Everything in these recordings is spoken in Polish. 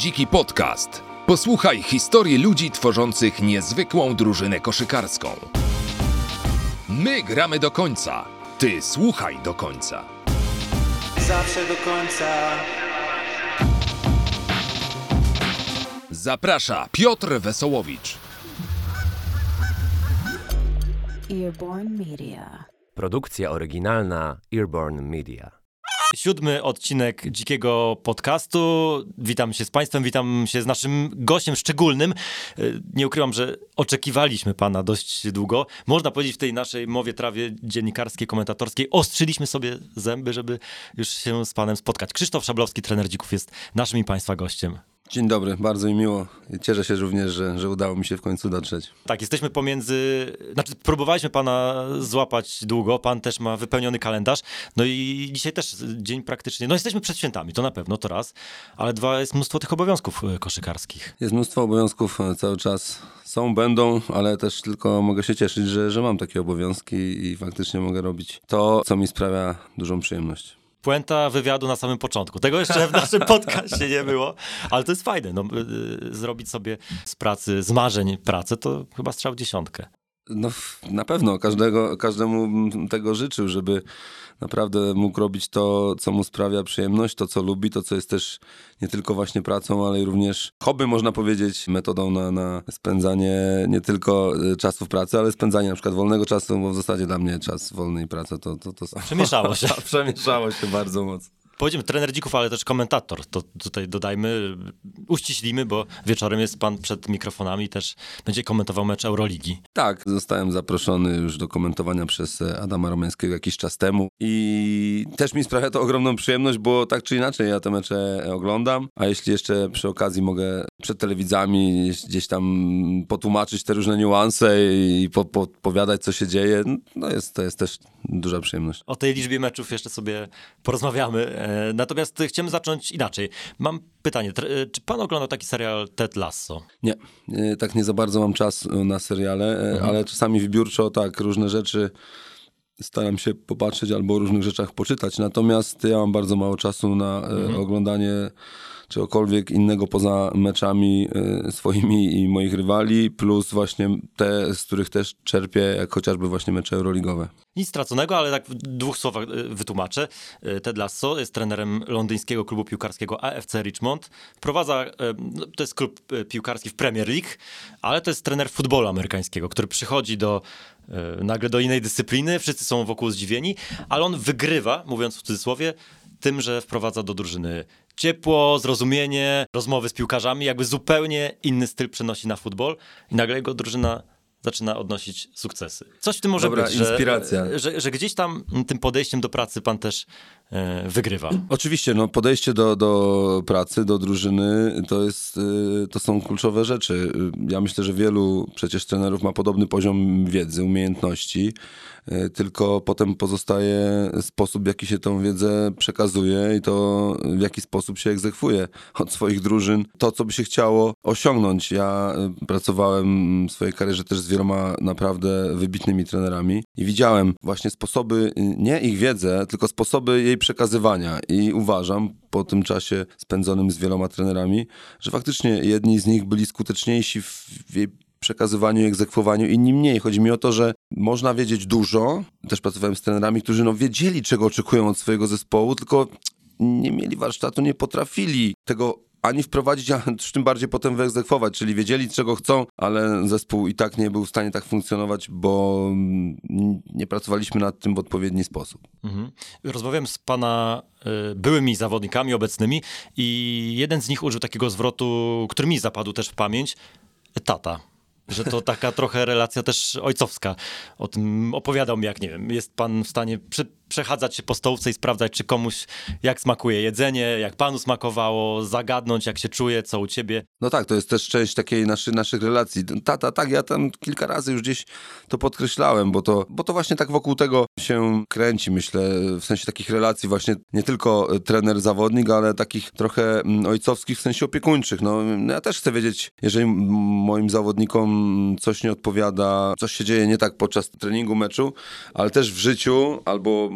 Dziki Podcast. Posłuchaj historii ludzi tworzących niezwykłą drużynę koszykarską. My gramy do końca. Ty słuchaj do końca. Zawsze do końca. Zaprasza Piotr Wesołowicz. Earborn Media. Produkcja oryginalna Earborn Media. Siódmy odcinek Dzikiego Podcastu. Witam się z Państwem, witam się z naszym gościem szczególnym. E, Nie ukrywam, że oczekiwaliśmy Pana dość długo. Można powiedzieć w tej naszej mowie trawie dziennikarskiej, komentatorskiej ostrzyliśmy sobie zęby, żeby już się z Panem spotkać. Krzysztof Szablowski, trener Dzików, jest naszym i Państwa gościem. Dzień dobry, bardzo mi miło. Cieszę się również, że, że udało mi się w końcu dotrzeć. Tak, jesteśmy pomiędzy. Znaczy, próbowaliśmy pana złapać długo. Pan też ma wypełniony kalendarz. No i dzisiaj też dzień praktycznie. No, jesteśmy przed świętami, to na pewno, to raz. Ale dwa, jest mnóstwo tych obowiązków e, koszykarskich. Jest mnóstwo obowiązków e, cały czas. Są, będą, ale też tylko mogę się cieszyć, że, że mam takie obowiązki i faktycznie mogę robić to, co mi sprawia dużą przyjemność. Puenta wywiadu na samym początku. Tego jeszcze w naszym podcaście nie było, ale to jest fajne. No, y, zrobić sobie z pracy, z marzeń pracę, to chyba strzał w dziesiątkę. No na pewno, każdego, każdemu tego życzył, żeby naprawdę mógł robić to, co mu sprawia przyjemność, to, co lubi, to, co jest też nie tylko właśnie pracą, ale również hobby, można powiedzieć, metodą na, na spędzanie nie tylko e, czasu w pracy, ale spędzanie na przykład wolnego czasu, bo w zasadzie dla mnie czas wolny i praca to... to, to samo. Przemieszało się. Przemieszało się bardzo mocno. Powiedziemy trener dzików, ale też komentator. To tutaj dodajmy, uściślimy, bo wieczorem jest pan przed mikrofonami, też będzie komentował mecz Euroligi. Tak, zostałem zaproszony już do komentowania przez e, Adama Romańskiego jakiś czas temu i też mi sprawia to ogromną przyjemność, bo tak czy inaczej ja te mecze oglądam, a jeśli jeszcze przy okazji mogę przed telewizami gdzieś tam potłumaczyć te różne niuanse i po, podpowiadać co się dzieje, no jest, to jest też duża przyjemność. O tej liczbie meczów jeszcze sobie porozmawiamy. E, Natomiast chciałem zacząć inaczej. Mam pytanie, e, czy pan oglądał taki serial Ted Lasso? Nie, e, tak nie za bardzo mam czas e, na seriale, e, ale czasami wybiórczo tak, różne rzeczy staram się popatrzeć albo o różnych rzeczach poczytać. Natomiast ja mam bardzo mało czasu na e, oglądanie czegokolwiek innego poza meczami e, swoimi i moich rywali, plus właśnie te, z których też czerpię, jak chociażby właśnie mecze euroligowe. Nic straconego, ale tak w dwóch słowach e, wytłumaczę. E, Ted Lasso jest trenerem londyńskiego klubu piłkarskiego AFC Richmond. Wprowadza, e, no, to jest klub piłkarski w Premier League, ale to jest trener futbolu amerykańskiego, który przychodzi do nagle do innej dyscypliny, wszyscy są wokół zdziwieni, ale on wygrywa, mówiąc w cudzysłowie, tym, że wprowadza do drużyny ciepło, zrozumienie, rozmowy z piłkarzami, jakby zupełnie inny styl przenosi na futbol i nagle jego drużyna zaczyna odnosić sukcesy. Coś w tym może Dobra być, że, inspiracja. że, że gdzieś tam tym podejściem do pracy pan też wygrywa. Oczywiście, no podejście do, do pracy, do drużyny to, jest, y, to są kluczowe rzeczy. Ja myślę, że wielu przecież trenerów ma podobny poziom wiedzy, umiejętności, y, tylko potem pozostaje sposób, w jaki się tą wiedzę przekazuje i to w jaki sposób się egzekwuje od swoich drużyn. To, co by się chciało osiągnąć. Ja pracowałem w swojej karierze też z wieloma naprawdę wybitnymi trenerami i widziałem właśnie sposoby, nie ich wiedzę, tylko sposoby jej przekazywania i uważam po tym czasie spędzonym z wieloma trenerami, że faktycznie jedni z nich byli skuteczniejsi w jej przekazywaniu i egzekwowaniu, inni mniej. Chodzi mi o to, że można wiedzieć dużo. Też pracowałem z trenerami, którzy no wiedzieli, czego oczekują od swojego zespołu, tylko nie mieli warsztatu, nie potrafili tego ani wprowadzić, a tym bardziej potem wyegzekwować, czyli wiedzieli, czego chcą, ale zespół i tak nie był w stanie tak funkcjonować, bo mm, nie pracowaliśmy nad tym w odpowiedni sposób. Mhm. Rozmawiałem z pana y, byłymi zawodnikami obecnymi i jeden z nich użył takiego zwrotu, który mi zapadł też w pamięć, tata. Że to taka trochę relacja też ojcowska. O tym opowiadał mi, jak nie wiem, jest pan w stanie przy, przechadzać się po stołówce i sprawdzać, czy komuś jak smakuje jedzenie, jak panu smakowało, zagadnąć, jak się czuje, co u ciebie. No tak, to jest też część takiej naszy, naszych relacji. Tata, tak, ja tam kilka razy już gdzieś to podkreślałem, bo to, bo to właśnie tak wokół tego się kręci, myślę, w sensie takich relacji właśnie nie tylko e, trener-zawodnik, ale takich trochę mm, ojcowskich w sensie opiekuńczych. No, no ja też chcę wiedzieć, jeżeli moim zawodnikom coś nie odpowiada, coś się dzieje nie tak podczas treningu, meczu, ale też w życiu albo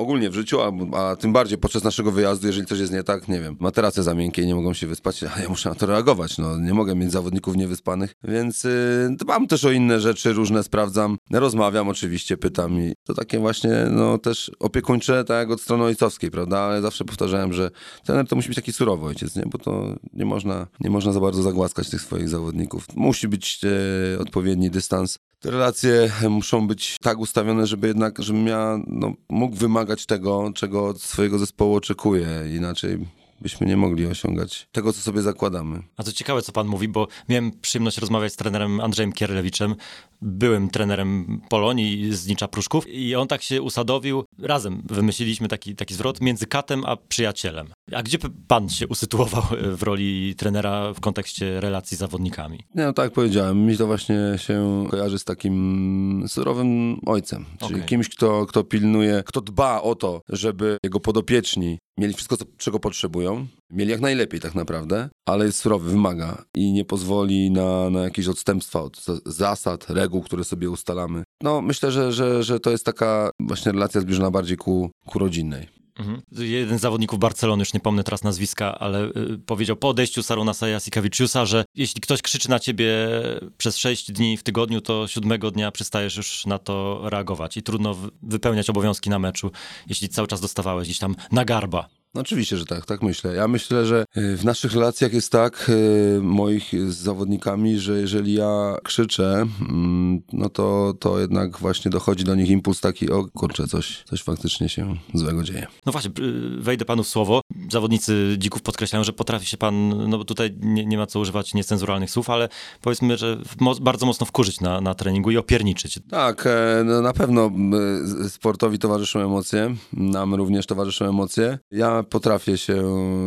ogólnie w życiu, a, a tym bardziej podczas naszego wyjazdu, jeżeli coś jest nie tak, nie wiem, materace za miękkie nie mogą się wyspać, a ja muszę na to reagować, no nie mogę mieć zawodników niewyspanych, więc y, dbam też o inne rzeczy, różne sprawdzam, rozmawiam oczywiście, pytam i to takie właśnie, no też opiekuńcze, tak jak od strony ojcowskiej, prawda, ale zawsze powtarzałem, że trener to musi być taki surowy ojciec, nie, bo to nie można, nie można za bardzo zagłaskać tych swoich zawodników. Musi być e, odpowiedni dystans. Te relacje muszą być tak ustawione, żeby jednak, żebym ja no, mógł wymagać tego, czego od swojego zespołu oczekuję. Inaczej byśmy nie mogli osiągać tego, co sobie zakładamy. A to ciekawe, co pan mówi, bo miałem przyjemność rozmawiać z trenerem Andrzejem Kierlewiczem, byłym trenerem Polonii z Nicza Pruszków i on tak się usadowił, razem wymyśliliśmy taki, taki zwrot między katem a przyjacielem. A gdzie pan się usytuował w roli trenera w kontekście relacji z zawodnikami? Nie, no tak powiedziałem, mi to właśnie się kojarzy z takim surowym ojcem, czyli Okej. kimś, kto, kto pilnuje, kto dba o to, żeby jego podopieczni mieli wszystko, czego potrzebują, mieli jak najlepiej tak naprawdę, ale jest surowy, wymaga i nie pozwoli na, na jakieś odstępstwa od za- zasad, reguł, które sobie ustalamy. No myślę, że, że, że to jest taka właśnie relacja zbliżona bardziej ku, ku rodzinnej. Mhm. Jeden z zawodników Barcelony, już nie pomnę teraz nazwiska, ale y, powiedział po odejściu Sarunasa Jasikawicziusa, że jeśli ktoś krzyczy na ciebie przez 6 dni w tygodniu, to siódmego dnia przestajesz już na to reagować i trudno wypełniać obowiązki na meczu, jeśli cały czas dostawałeś gdzieś tam na garba. No oczywiście, że tak, tak myślę. Ja myślę, że y, w naszych relacjach jest tak, y, moich z zawodnikami, że jeżeli ja krzyczę, mm, no to, to jednak właśnie dochodzi do nich impuls taki, o kurczę, coś, coś faktycznie się złego dzieje. No właśnie, wejdę panu w słowo. Zawodnicy dzików podkreślają, że potrafi się pan, no bo tutaj nie, nie ma co używać niecenzuralnych słów, ale powiedzmy, że bardzo mocno wkurzyć na, na treningu i opierniczyć. Tak, e, no na pewno sportowi towarzyszą emocje, nam również towarzyszą emocje. Ja potrafię się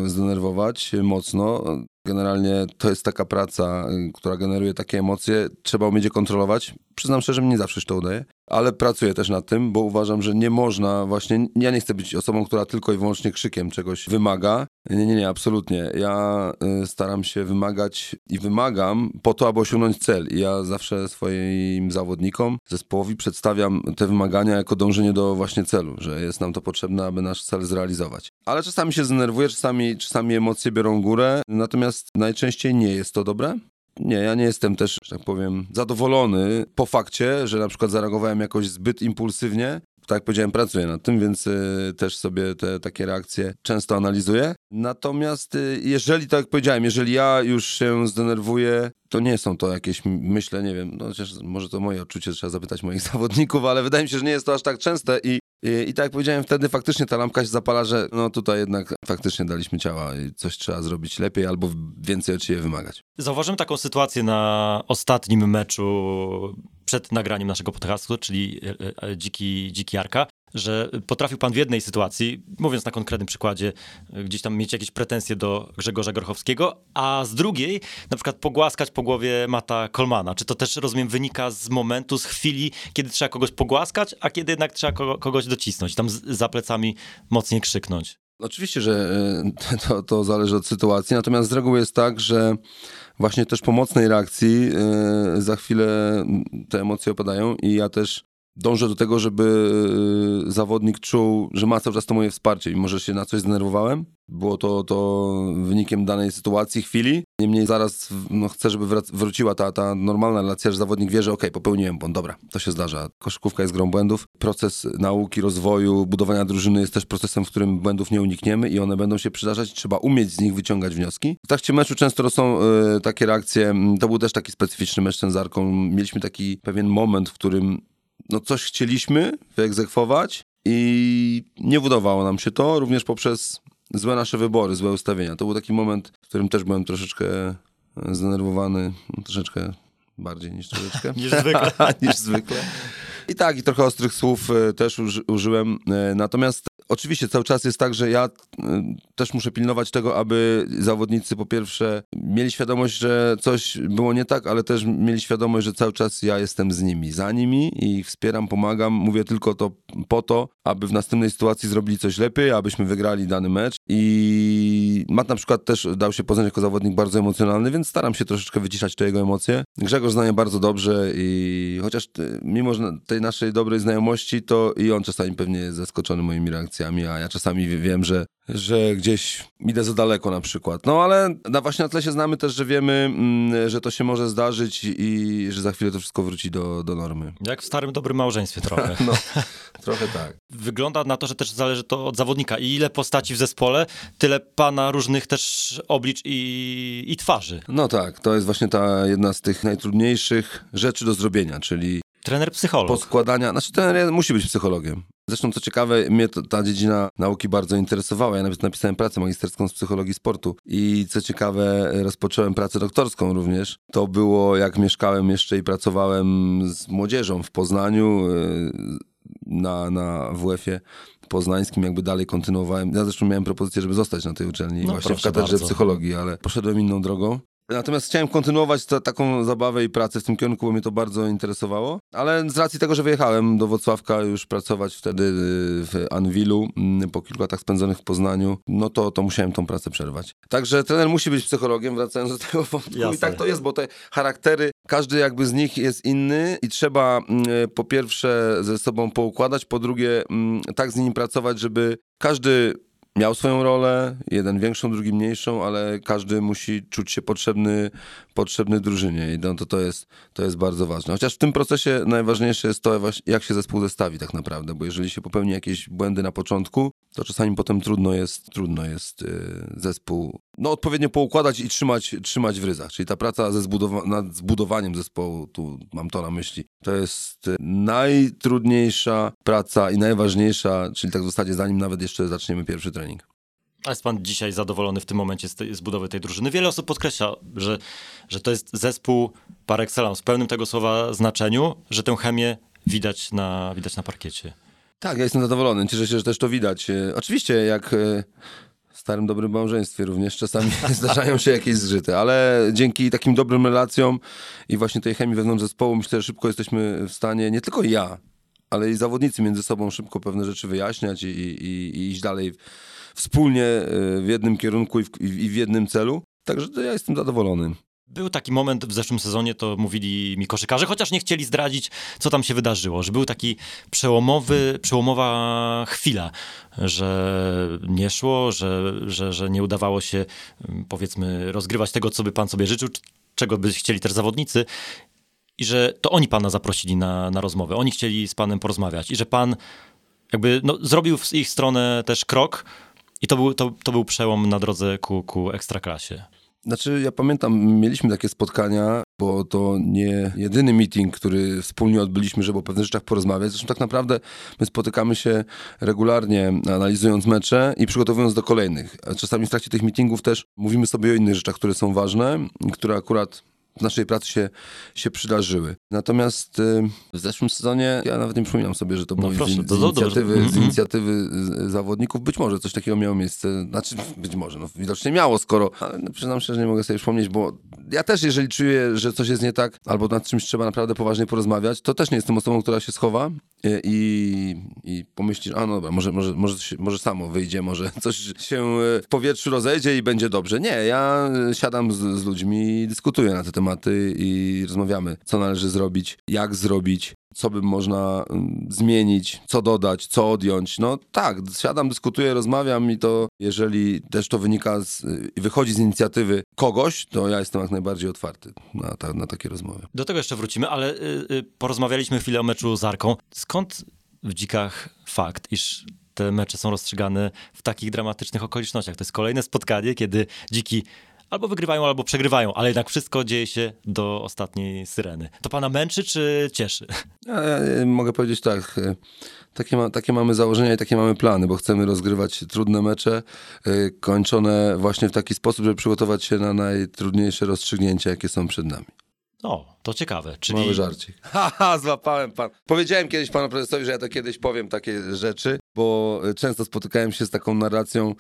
zdenerwować mocno. Generalnie to jest taka praca, y, która generuje takie emocje. Trzeba umieć je kontrolować. Przyznam szczerze, mnie nie zawsze się to udaje, ale pracuję też nad tym, bo uważam, że nie można właśnie, ja nie chcę być osobą, która tylko i wyłącznie krzykiem czegoś wymaga. Nie, nie, nie, absolutnie. Ja y, staram się wymagać i wymagam po to, aby osiągnąć cel. I ja zawsze swoim zawodnikom, zespołowi przedstawiam te wymagania jako dążenie do właśnie celu, że jest nam to potrzebne, aby nasz cel zrealizować. Ale czasami się zdenerwuję, czasami, czasami emocje biorą górę, natomiast najczęściej nie jest to dobre. Nie, ja nie jestem też, że tak powiem, zadowolony po fakcie, że na przykład zareagowałem jakoś zbyt impulsywnie. Tak jak powiedziałem, pracuję nad tym, więc y, też sobie te takie reakcje często analizuję. Natomiast y, jeżeli, tak jak powiedziałem, jeżeli ja już się zdenerwuję, to nie są to jakieś, myślę, nie wiem, no chociaż może to moje odczucie, trzeba zapytać moich zawodników, ale wydaje mi się, że nie jest to aż tak częste i i, I tak jak powiedziałem, wtedy faktycznie ta lampka się zapala, że no tutaj jednak faktycznie daliśmy ciała i coś trzeba zrobić lepiej albo więcej od siebie wymagać. Zauważyłem taką sytuację na ostatnim meczu przed nagraniem naszego podcastu, czyli e, e, Dziki, Dziki Jarka, że potrafił pan w jednej sytuacji, mówiąc na konkretnym przykładzie, gdzieś tam mieć jakieś pretensje do Grzegorza Grochowskiego, a z drugiej na przykład pogłaskać po głowie Mata Kolmana. Czy to też, rozumiem, wynika z momentu, z chwili, kiedy trzeba kogoś pogłaskać, a kiedy jednak trzeba kogo, kogoś docisnąć, tam za plecami mocniej krzyknąć? Oczywiście, że e, to, to zależy od sytuacji, natomiast z reguły jest tak, że właśnie też po mocnej reakcji e, za chwilę te emocje opadają i ja też dążę do tego, żeby e, zawodnik czuł, że ma cały czas to moje wsparcie, mimo że się na coś zdenerwowałem. Było to, to wynikiem danej sytuacji, chwili. Niemniej zaraz no, chcę, żeby wróciła ta, ta normalna relacja, że zawodnik wie, że okej, popełniłem błąd, dobra, to się zdarza. Koszykówka jest grą błędów. Proces nauki, rozwoju, budowania drużyny jest też procesem, w którym błędów nie unikniemy i one będą się przydarzać. Trzeba umieć z nich wyciągać wnioski. W trakcie meczu często są e, takie reakcje. mm, To był też taki specyficzny mecz z Cenzarką. Mieliśmy taki pewien moment, w którym no coś chcieliśmy wyegzekwować i nie udawało nam się to, również poprzez złe nasze wybory, złe ustawienia. To był taki moment, w którym też byłem troszeczkę zdenerwowany, no, troszeczkę bardziej niż troszeczkę. Niż zwykle. niż zwykle. I tak, i trochę ostrych słów e, też uży, użyłem. E, Natomiast Oczywiście cały czas jest tak, że ja y, też muszę pilnować tego, aby zawodnicy po pierwsze mieli świadomość, że coś było nie tak, ale też mieli świadomość, że cały czas ja jestem z nimi, za nimi i ich wspieram, pomagam. Mówię tylko to po to, aby w następnej sytuacji zrobili coś lepiej, abyśmy wygrali dany mecz. I Mat na przykład też dał się poznać jako zawodnik bardzo emocjonalny, więc staram się troszeczkę wyciszać te jego emocje. Grzegorz zna je bardzo dobrze i chociaż mimo że tej naszej dobrej znajomości, to i on czasami pewnie jest zaskoczony moimi reakcjami, a ja czasami wie- wiem, że, że gdzieś idę za daleko na przykład. No ale na właśnie na tle się znamy też, że wiemy, mm, że to się może zdarzyć i że za chwilę to wszystko wróci do, do normy. Jak w starym dobrym małżeństwie trochę. No, trochę tak. Wygląda na to, że też zależy to od zawodnika. I ile postaci w zespole, tyle pana różnych też oblicz i, i twarzy. No tak, to jest właśnie ta jedna z tych najtrudniejszych rzeczy do zrobienia, czyli Trener psycholog. poskładania. Znaczy, ten musi być psychologiem. Zresztą, co ciekawe, mnie to, ta dziedzina nauki bardzo interesowała. Ja nawet napisałem pracę magisterską z psychologii sportu. I co ciekawe, rozpocząłem pracę doktorską również. To było, jak mieszkałem jeszcze i pracowałem z młodzieżą w Poznaniu yy, na, na WF-ie poznańskim, jakby dalej kontynuowałem. Ja zresztą miałem propozycję, żeby zostać na tej uczelni, No, właśnie w katedrze bardzo. psychologii, ale poszedłem inną drogą. Natomiast chciałem kontynuować ta, taką zabawę i pracę w tym kierunku, bo mnie to bardzo interesowało. Ale z racji tego, że wyjechałem do Wrocławka już pracować wtedy y, w Anwilu, mm, po kilku latach spędzonych w Poznaniu, no to, to musiałem tą pracę przerwać. Także trener musi być psychologiem, wracając do tego wątku. Jasne. I tak to jest, bo te charaktery, każdy jakby z nich jest inny i trzeba mm, po pierwsze ze sobą poukładać, po drugie mm, tak z nimi pracować, żeby każdy miał swoją rolę, jeden większą, drugi mniejszą, ale każdy musi czuć się potrzebny, potrzebny drużynie i no to, to, jest, to jest bardzo ważne. Chociaż w tym procesie najważniejsze jest to, jak się zespół zestawi tak naprawdę, bo jeżeli się popełni jakieś błędy na początku, to czasami potem trudno jest, trudno jest y, zespół no, odpowiednio poukładać i trzymać, trzymać w ryzach. Czyli ta praca ze zbudowa- nad zbudowaniem zespołu, tu mam to na myśli, to jest y, najtrudniejsza praca i najważniejsza, czyli tak w zasadzie zanim nawet jeszcze zaczniemy pierwszy trening. A jest pan dzisiaj zadowolony w tym momencie z, tej, z budowy tej drużyny? Wiele osób podkreśla, że, że to jest zespół par excellence w pełnym tego słowa znaczeniu, że tę chemię widać na, widać na parkiecie. Tak, ja jestem zadowolony. Cieszę się, że też to widać. E, Oczywiście, jak e, w starym dobrym małżeństwie również czasami zdarzają się jakieś zgrzyty, ale dzięki takim dobrym relacjom i właśnie tej chemii wewnątrz zespołu myślę, że szybko jesteśmy w stanie, nie tylko ja, ale i zawodnicy między sobą szybko pewne rzeczy wyjaśniać i, i, i iść dalej wspólnie e, w jednym kierunku i w, i w jednym celu. Także ja jestem zadowolony. Był taki moment w zeszłym sezonie, to mówili mi koszykarze, chociaż nie chcieli zdradzić, co tam się wydarzyło, że był taki przełomowy, przełomowa chwila, że nie szło, że, że, że nie udawało się, mm, powiedzmy, rozgrywać tego, co by pan sobie życzył, czego by chcieli też zawodnicy i że to oni pana zaprosili na, na rozmowę, oni chcieli z panem porozmawiać i że pan jakby no, zrobił w ich stronę też krok i to był, to, to był przełom na drodze ku, ku ekstraklasie. Znaczy, ja pamiętam, mieliśmy takie spotkania, bo to nie jedyny meeting, który wspólnie odbyliśmy, żeby o pewnych rzeczach porozmawiać. Zresztą tak naprawdę my spotykamy się regularnie, analizując mecze i przygotowując do kolejnych. A czasami w trakcie tych meetingów też mówimy sobie o innych rzeczach, które są ważne, które akurat w naszej pracy się, się przydarzyły. Natomiast y, w zeszłym sezonie ja nawet nie przypominam sobie, że to było proszę, z, to z, dobrze. inicjatywy, z Mhm. inicjatywy zawodników. Być może coś takiego miało miejsce. Znaczy, być może, no widocznie miało, skoro, ale no, przyznam się, że nie mogę sobie przypomnieć, bo ja też, jeżeli czuję, że coś jest nie tak, albo nad czymś trzeba naprawdę poważnie porozmawiać, to też nie jestem osobą, która się schowa y, i, i pomyśli, a no dobra, może, może, może, może samo wyjdzie, może coś się y, w powietrzu rozejdzie i będzie dobrze. Nie, ja siadam z, z ludźmi, dyskutuję na te tematy i rozmawiamy, co należy zrobić, jak zrobić, co by można mm, zmienić, co dodać, co odjąć. No tak, siadam, dyskutuję, rozmawiam i to, jeżeli też to wynika y, wychodzi z inicjatywy kogoś, to ja jestem jak najbardziej otwarty na, ta, na takie rozmowy. Do tego jeszcze wrócimy, ale y, y, porozmawialiśmy chwilę o meczu z Arką. Skąd w dzikach fakt, iż te mecze są rozstrzygane w takich dramatycznych okolicznościach? To jest kolejne spotkanie, kiedy dziki albo wygrywają, albo przegrywają, ale jednak wszystko dzieje się do ostatniej syreny. To pana męczy czy cieszy? Ja, mogę powiedzieć tak, y, takie, ma, takie mamy założenia i takie mamy plany, bo chcemy rozgrywać trudne mecze, y, kończone właśnie w taki sposób, żeby przygotować się na najtrudniejsze rozstrzygnięcia, jakie są przed nami. O, to ciekawe. Czyli Mały żarcik. Haha, złapałem pan. Powiedziałem kiedyś panu prezesowi, że ja to kiedyś powiem takie rzeczy. Bo e, często spotykałem się z taką narracją,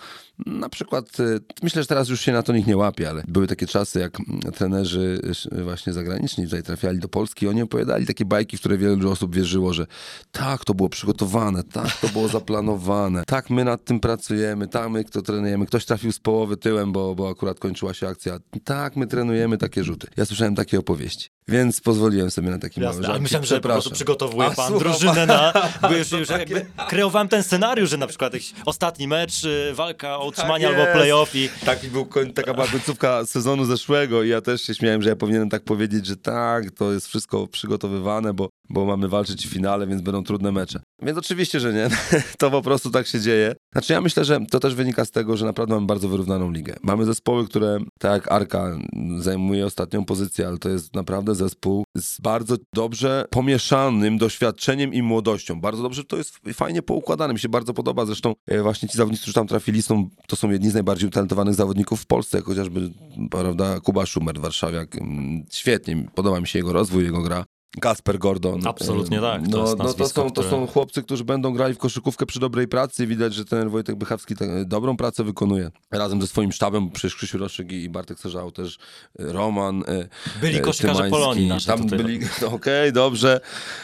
na przykład, e, myślę, że teraz już się na to nikt nie łapie, ale były takie czasy, jak mm, trenerzy e, właśnie zagraniczni tutaj trafiali do Polski, oni opowiadali takie bajki, w które wielu osób wierzyło, że tak, to było przygotowane, tak, to było zaplanowane, tak, my nad tym pracujemy, tak, my to trenujemy, ktoś trafił z połowy tyłem, bo, bo akurat kończyła się akcja, tak, my trenujemy takie rzuty. Ja słyszałem takie opowieści, więc pozwoliłem sobie na taki mały Jasne, żart. ale myślałem, że po prostu przygotowuje A, pan słucham. drużynę na... Bo już, już jakby kreowałem ten scenariusz, że na przykład jakiś ostatni mecz, y, walka o utrzymanie Tak albo playoff i... Taki był, taka była końcówka sezonu zeszłego i ja też się śmiałem, że ja powinienem tak powiedzieć, że tak, to jest wszystko przygotowywane, bo, bo mamy walczyć w finale, więc będą trudne mecze. Więc oczywiście, że nie. To po prostu tak się dzieje. Znaczy ja myślę, że to też wynika z tego, że naprawdę mamy bardzo wyrównaną ligę. Mamy zespoły, które, tak jak Arka, zajmuje ostatnią pozycję, ale to jest naprawdę zespół z bardzo dobrze pomieszanym doświadczeniem i młodością. Bardzo dobrze to jest fajnie poukładane. Mi się bardzo podoba. Zresztą e, właśnie ci zawodnicy, którzy tam trafili, są, to są jedni z najbardziej utalentowanych zawodników w Polsce, chociażby prawda, Kuba Szumer, warszawiak. Mm, Świetnie, podoba mi się jego rozwój, jego gra. Kasper Gordon. Absolutnie E, tak, to No, no to, są, to są chłopcy, którzy będą grali w koszykówkę przy dobrej pracy. Widać, że ten Wojtek Bychawski tak, dobrą pracę wykonuje. Razem ze swoim sztabem, przecież Krzysiu Roszyk i Bartek Serzał też, e, Roman. e, Byli e, koszykarze Tymański. Polonii nasze Tam tutaj. byli, no, okej, dobrze.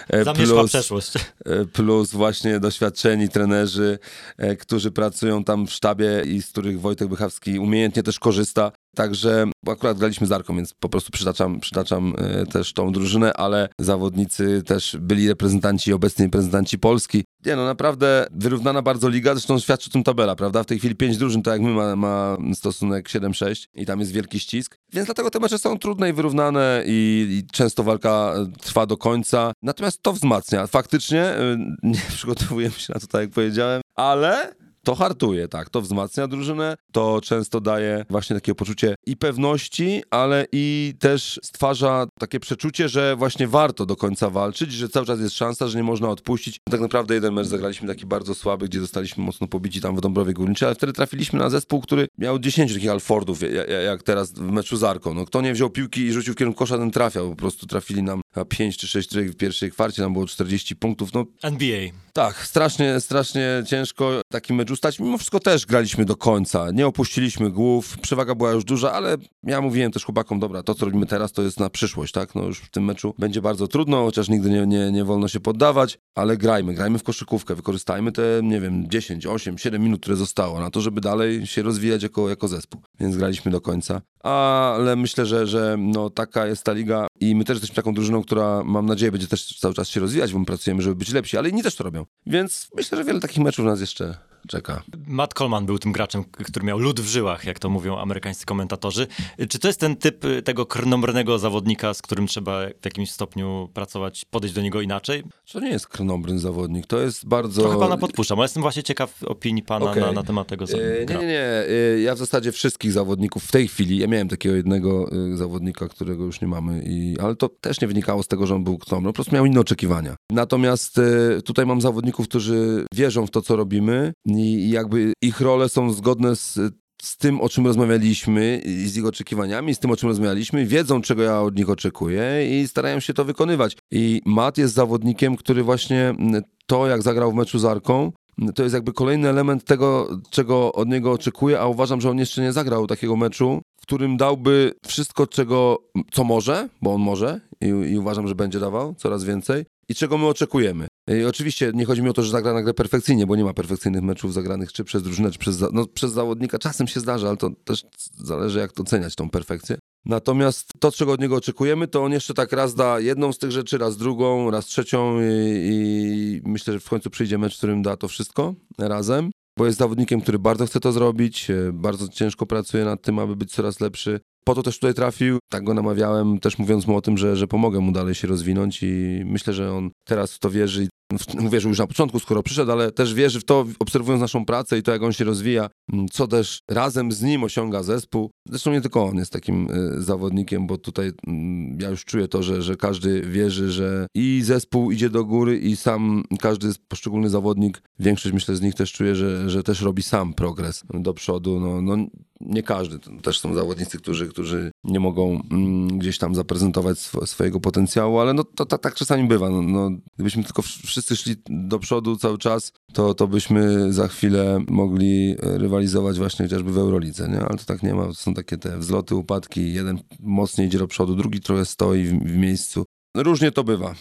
E, Zamierzchła przeszłość. e, plus właśnie doświadczeni trenerzy, e, którzy pracują tam w sztabie i z których Wojtek Bychawski umiejętnie też korzysta. Także akurat graliśmy z Arką, więc po prostu przytaczam, przytaczam e, też tą drużynę, ale zawodnicy też byli reprezentanci, obecni reprezentanci Polski. Nie no, naprawdę wyrównana bardzo liga, zresztą świadczy o tym tabela, prawda? W tej chwili pięć drużyn, tak jak my, ma, ma stosunek 7-6 i tam jest wielki ścisk. Więc dlatego te mecze są trudne i wyrównane i, i często walka e, trwa do końca. Natomiast to wzmacnia. Faktycznie e, nie przygotowujemy się na to, tak jak powiedziałem, ale to hartuje, tak, to wzmacnia drużynę, to często daje właśnie takie poczucie i pewności, ale i też stwarza takie przeczucie, że właśnie warto do końca walczyć, że cały czas jest szansa, że nie można odpuścić. Tak naprawdę jeden mecz zagraliśmy taki bardzo słaby, gdzie zostaliśmy mocno pobici tam w Dąbrowie Górniczej, ale wtedy trafiliśmy na zespół, który miał 10 takich Alfordów, ja- ja- jak teraz w meczu z Arką. No, kto nie wziął piłki i rzucił w kierunku kosza, ten trafiał. Po prostu trafili nam 5 czy 6 trójek w pierwszej kwarcie, nam było 40 punktów. No NBA. tak, strasznie, strasznie ciężko taki mecz ustać. Mimo wszystko też graliśmy do końca. Nie opuściliśmy głów. Przewaga była już duża, ale ja mówiłem też chłopakom, dobra, to co robimy teraz to jest na przyszłość, tak? No już w tym meczu będzie bardzo trudno, chociaż nigdy nie, nie, nie wolno się poddawać, ale grajmy, grajmy w koszykówkę, wykorzystajmy te, nie wiem, 10, 8, 7 minut, które zostało na to, żeby dalej się rozwijać jako, jako zespół. Więc graliśmy do końca. Ale myślę, że, że no, taka jest ta liga i my też jesteśmy taką drużyną, która mam nadzieję będzie też cały czas się rozwijać, bo my pracujemy, żeby być lepsi, ale inni też to robią. Więc myślę, że wiele takich meczów nas jeszcze czeka. Matt Coleman był tym graczem, który miał lód w żyłach, jak to mówią amerykańscy komentatorzy. Czy to jest ten typ y, tego krnombrnego zawodnika, z którym trzeba w jakimś stopniu pracować, podejść do niego inaczej? To nie jest krnobrny zawodnik, to jest bardzo... Trochę pana podpuszczam, ale jestem właśnie ciekaw opinii pana Okej. na, na temat tego E, zawodnika. Nie, nie, nie. Ja w zasadzie wszystkich zawodników w tej chwili, ja miałem takiego jednego e, zawodnika, którego już nie mamy, i, ale to też nie wynikało z tego, że on był kto, po prostu miał inne oczekiwania. Natomiast e, tutaj mam zawodników, którzy wierzą w to, co robimy i jakby ich role są zgodne z z tym, o czym rozmawialiśmy, z ich oczekiwaniami, z tym, o czym rozmawialiśmy, wiedzą, czego ja od nich oczekuję i starają się to wykonywać. I Matt jest zawodnikiem, który właśnie mm, to, jak zagrał w meczu z Arką, to jest jakby kolejny element tego, czego od niego oczekuję, a uważam, że on jeszcze nie zagrał takiego meczu, w którym dałby wszystko, czego, co może, bo on może i, i uważam, że będzie dawał coraz więcej i czego my oczekujemy. I oczywiście nie chodzi mi o to, że zagra nagle perfekcyjnie, bo nie ma perfekcyjnych meczów zagranych czy przez drużynę, czy przez, no, przez zawodnika. Czasem się zdarza, ale to też zależy, jak to oceniać, tą perfekcję. Natomiast to, czego od niego oczekujemy, to on jeszcze tak raz da jedną z tych rzeczy, raz drugą, raz trzecią i, i myślę, że w końcu przyjdzie mecz, w którym da to wszystko razem, bo jest zawodnikiem, który bardzo chce to zrobić, e, bardzo ciężko pracuje nad tym, aby być coraz lepszy. Po to też tutaj trafił, tak go namawiałem, też mówiąc mu o tym, że, że pomogę mu dalej się rozwinąć i myślę, że on teraz w to wierzy. W- Uwierzył już na początku, skoro przyszedł, ale też wierzy w to, obserwując naszą pracę i to, jak on się rozwija, m, co też razem z nim osiąga zespół. Zresztą nie tylko on jest takim y, zawodnikiem, bo tutaj mm, ja już czuję to, że, że każdy wierzy, że i zespół idzie do góry i sam każdy poszczególny zawodnik, większość myślę z nich też czuje, że, że też robi sam progres do przodu. No, no, nie każdy. Też są zawodnicy, którzy, którzy nie mogą mm, gdzieś tam zaprezentować sw- swojego potencjału, ale no to, to, tak czasami bywa. No, no, gdybyśmy tylko wszyscy szli do przodu cały czas, to, to byśmy za chwilę mogli rywalizować właśnie chociażby w Eurolidze, nie? Ale to tak nie ma. To są takie te wzloty, upadki. Jeden mocniej idzie do przodu, drugi trochę stoi w, w miejscu. Różnie to bywa.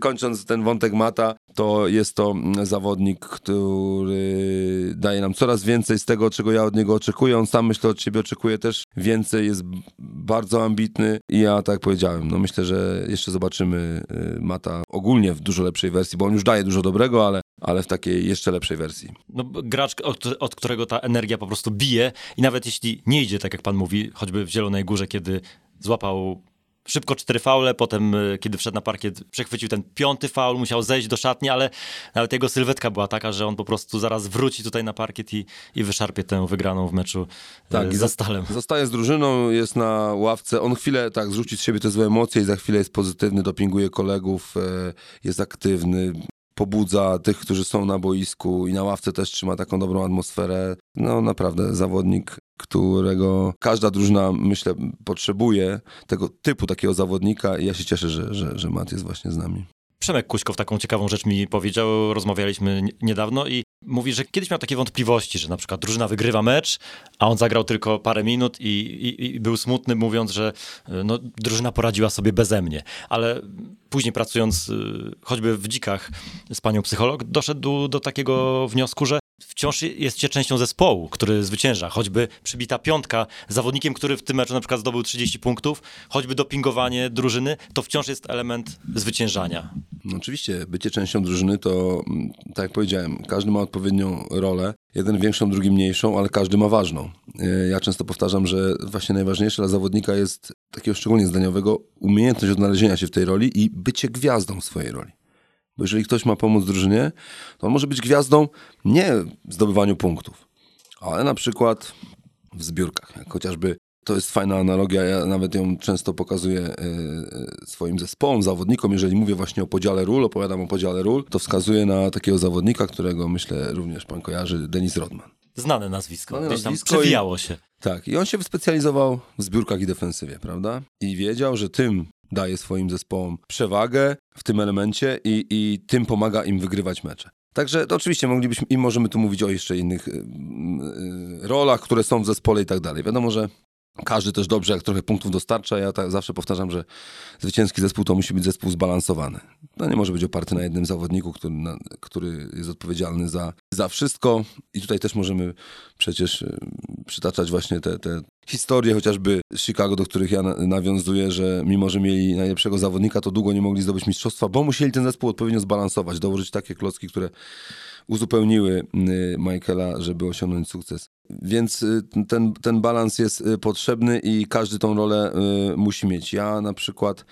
Kończąc ten wątek Mata, to jest to zawodnik, który daje nam coraz więcej z tego, czego ja od niego oczekuję. On sam myślę od siebie oczekuje też więcej, jest bardzo ambitny i ja tak powiedziałem, no myślę, że jeszcze zobaczymy y, Mata ogólnie w dużo lepszej wersji, bo on już daje dużo dobrego, ale, ale w takiej jeszcze lepszej wersji. No, gracz, od, od którego ta energia po prostu bije i nawet jeśli nie idzie, tak jak pan mówi, choćby w Zielonej Górze, kiedy złapał szybko cztery faule, potem y, kiedy wszedł na parkiet przechwycił ten piąty faul, musiał zejść do szatni, ale nawet jego sylwetka była taka, że on po prostu zaraz wróci tutaj na parkiet i, i wyszarpie tę wygraną w meczu tak, za Stalem. Zostaje z drużyną, jest na ławce, on chwilę tak zrzuci z siebie te złe emocje i za chwilę jest pozytywny, dopinguje kolegów, e, jest aktywny, pobudza tych, którzy są na boisku i na ławce też trzyma taką dobrą atmosferę. No naprawdę zawodnik, którego każda drużyna, myślę, potrzebuje tego typu takiego zawodnika i ja się cieszę, że, że, że Mat jest właśnie z nami. Przemek Kuśkow taką ciekawą rzecz mi powiedział, rozmawialiśmy niedawno i mówi, że kiedyś miał takie wątpliwości, że na przykład drużyna wygrywa mecz, a on zagrał tylko parę minut i, i, i był smutny mówiąc, że no, drużyna poradziła sobie beze mnie. Ale później pracując y, choćby w dzikach z panią psycholog, doszedł do, do takiego wniosku, że wciąż jesteście częścią zespołu, który zwycięża. Choćby przybita piątka zawodnikiem, który w tym meczu na przykład zdobył 30 punktów, choćby dopingowanie drużyny, to wciąż jest element zwyciężania. No oczywiście, bycie częścią drużyny to, mm, tak jak powiedziałem, każdy ma odpowiednią rolę. Jeden większą, drugi mniejszą, ale każdy ma ważną. E, ja często powtarzam, że właśnie najważniejsze dla zawodnika jest takiego szczególnie zdaniowego umiejętność odnalezienia się w tej roli i bycie gwiazdą swojej roli. Bo jeżeli ktoś ma pomóc drużynie, to on może być gwiazdą nie w zdobywaniu punktów, ale na przykład w zbiórkach. Jak chociażby to jest fajna analogia, ja nawet ją często pokazuję e, e, swoim zespołom, zawodnikom. Jeżeli mówię właśnie o podziale ról, opowiadam o podziale ról, to wskazuję na takiego zawodnika, którego myślę również pan kojarzy, Denis Rodman. Znane nazwisko, Znane gdzieś tam przewijało się. Tak, i on się wyspecjalizował w zbiórkach i defensywie, prawda? I wiedział, że tym daje swoim zespołom przewagę w tym elemencie i, i tym pomaga im wygrywać mecze. Także to oczywiście moglibyśmy i możemy tu mówić o jeszcze innych y, y, rolach, które są w zespole i tak dalej. Wiadomo, że każdy też dobrze, jak trochę punktów dostarcza. Ja tak zawsze powtarzam, że zwycięski zespół to musi być zespół zbalansowany. No nie może być oparty na jednym zawodniku, który, na, który jest odpowiedzialny za, za wszystko. I tutaj też możemy przecież y, przytaczać właśnie te, te historie chociażby Chicago, do których ja nawiązuję, że mimo, że mieli najlepszego zawodnika, to długo nie mogli zdobyć mistrzostwa, bo musieli ten zespół odpowiednio zbalansować, dołożyć takie klocki, które uzupełniły y, Michaela, żeby osiągnąć sukces. Więc y, ten, ten balans jest y, potrzebny i każdy tą rolę musi mieć. Ja na przykład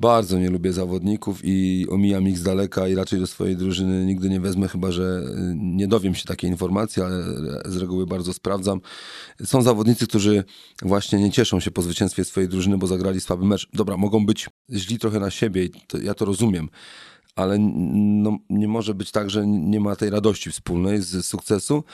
bardzo nie lubię zawodników i omijam ich z daleka i raczej do swojej drużyny nigdy nie wezmę, chyba że nie dowiem się takiej informacji, ale z reguły bardzo sprawdzam. Są zawodnicy, którzy właśnie nie cieszą się po zwycięstwie swojej drużyny, bo zagrali słaby mecz. Dobra, mogą być źli trochę na siebie i to, ja to rozumiem, ale no, nie może być tak, że nie ma tej radości wspólnej z sukcesu.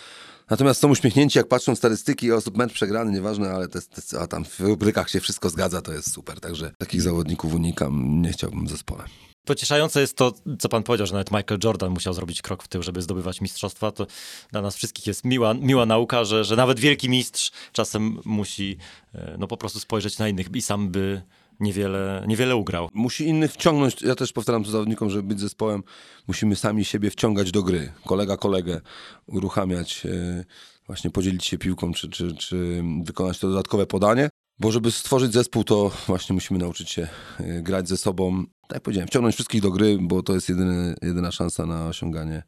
Natomiast są uśmiechnięci, jak patrzą statystyki osób mecz przegrany, nieważne, ale te, te, a tam w rubrykach się wszystko zgadza, to jest super. Także takich zawodników unikam, nie chciałbym w zespole. Pocieszające jest to, co pan powiedział, że nawet Michael Jordan musiał zrobić krok w tył, żeby zdobywać mistrzostwa. To dla nas wszystkich jest miła, miła nauka, że, że nawet wielki mistrz czasem musi e, no, po prostu spojrzeć na innych i sam by niewiele, niewiele ugrał. Musi innych wciągnąć, ja też powtarzam to zawodnikom, żeby być zespołem, musimy sami siebie wciągać do gry. Kolega kolegę uruchamiać, e, właśnie podzielić się piłką, czy, czy, czy wykonać to dodatkowe podanie. Bo żeby stworzyć zespół, to właśnie musimy nauczyć się e, grać ze sobą. Tak jak powiedziałem, wciągnąć wszystkich do gry, bo to jest jedyny, jedyna szansa na osiąganie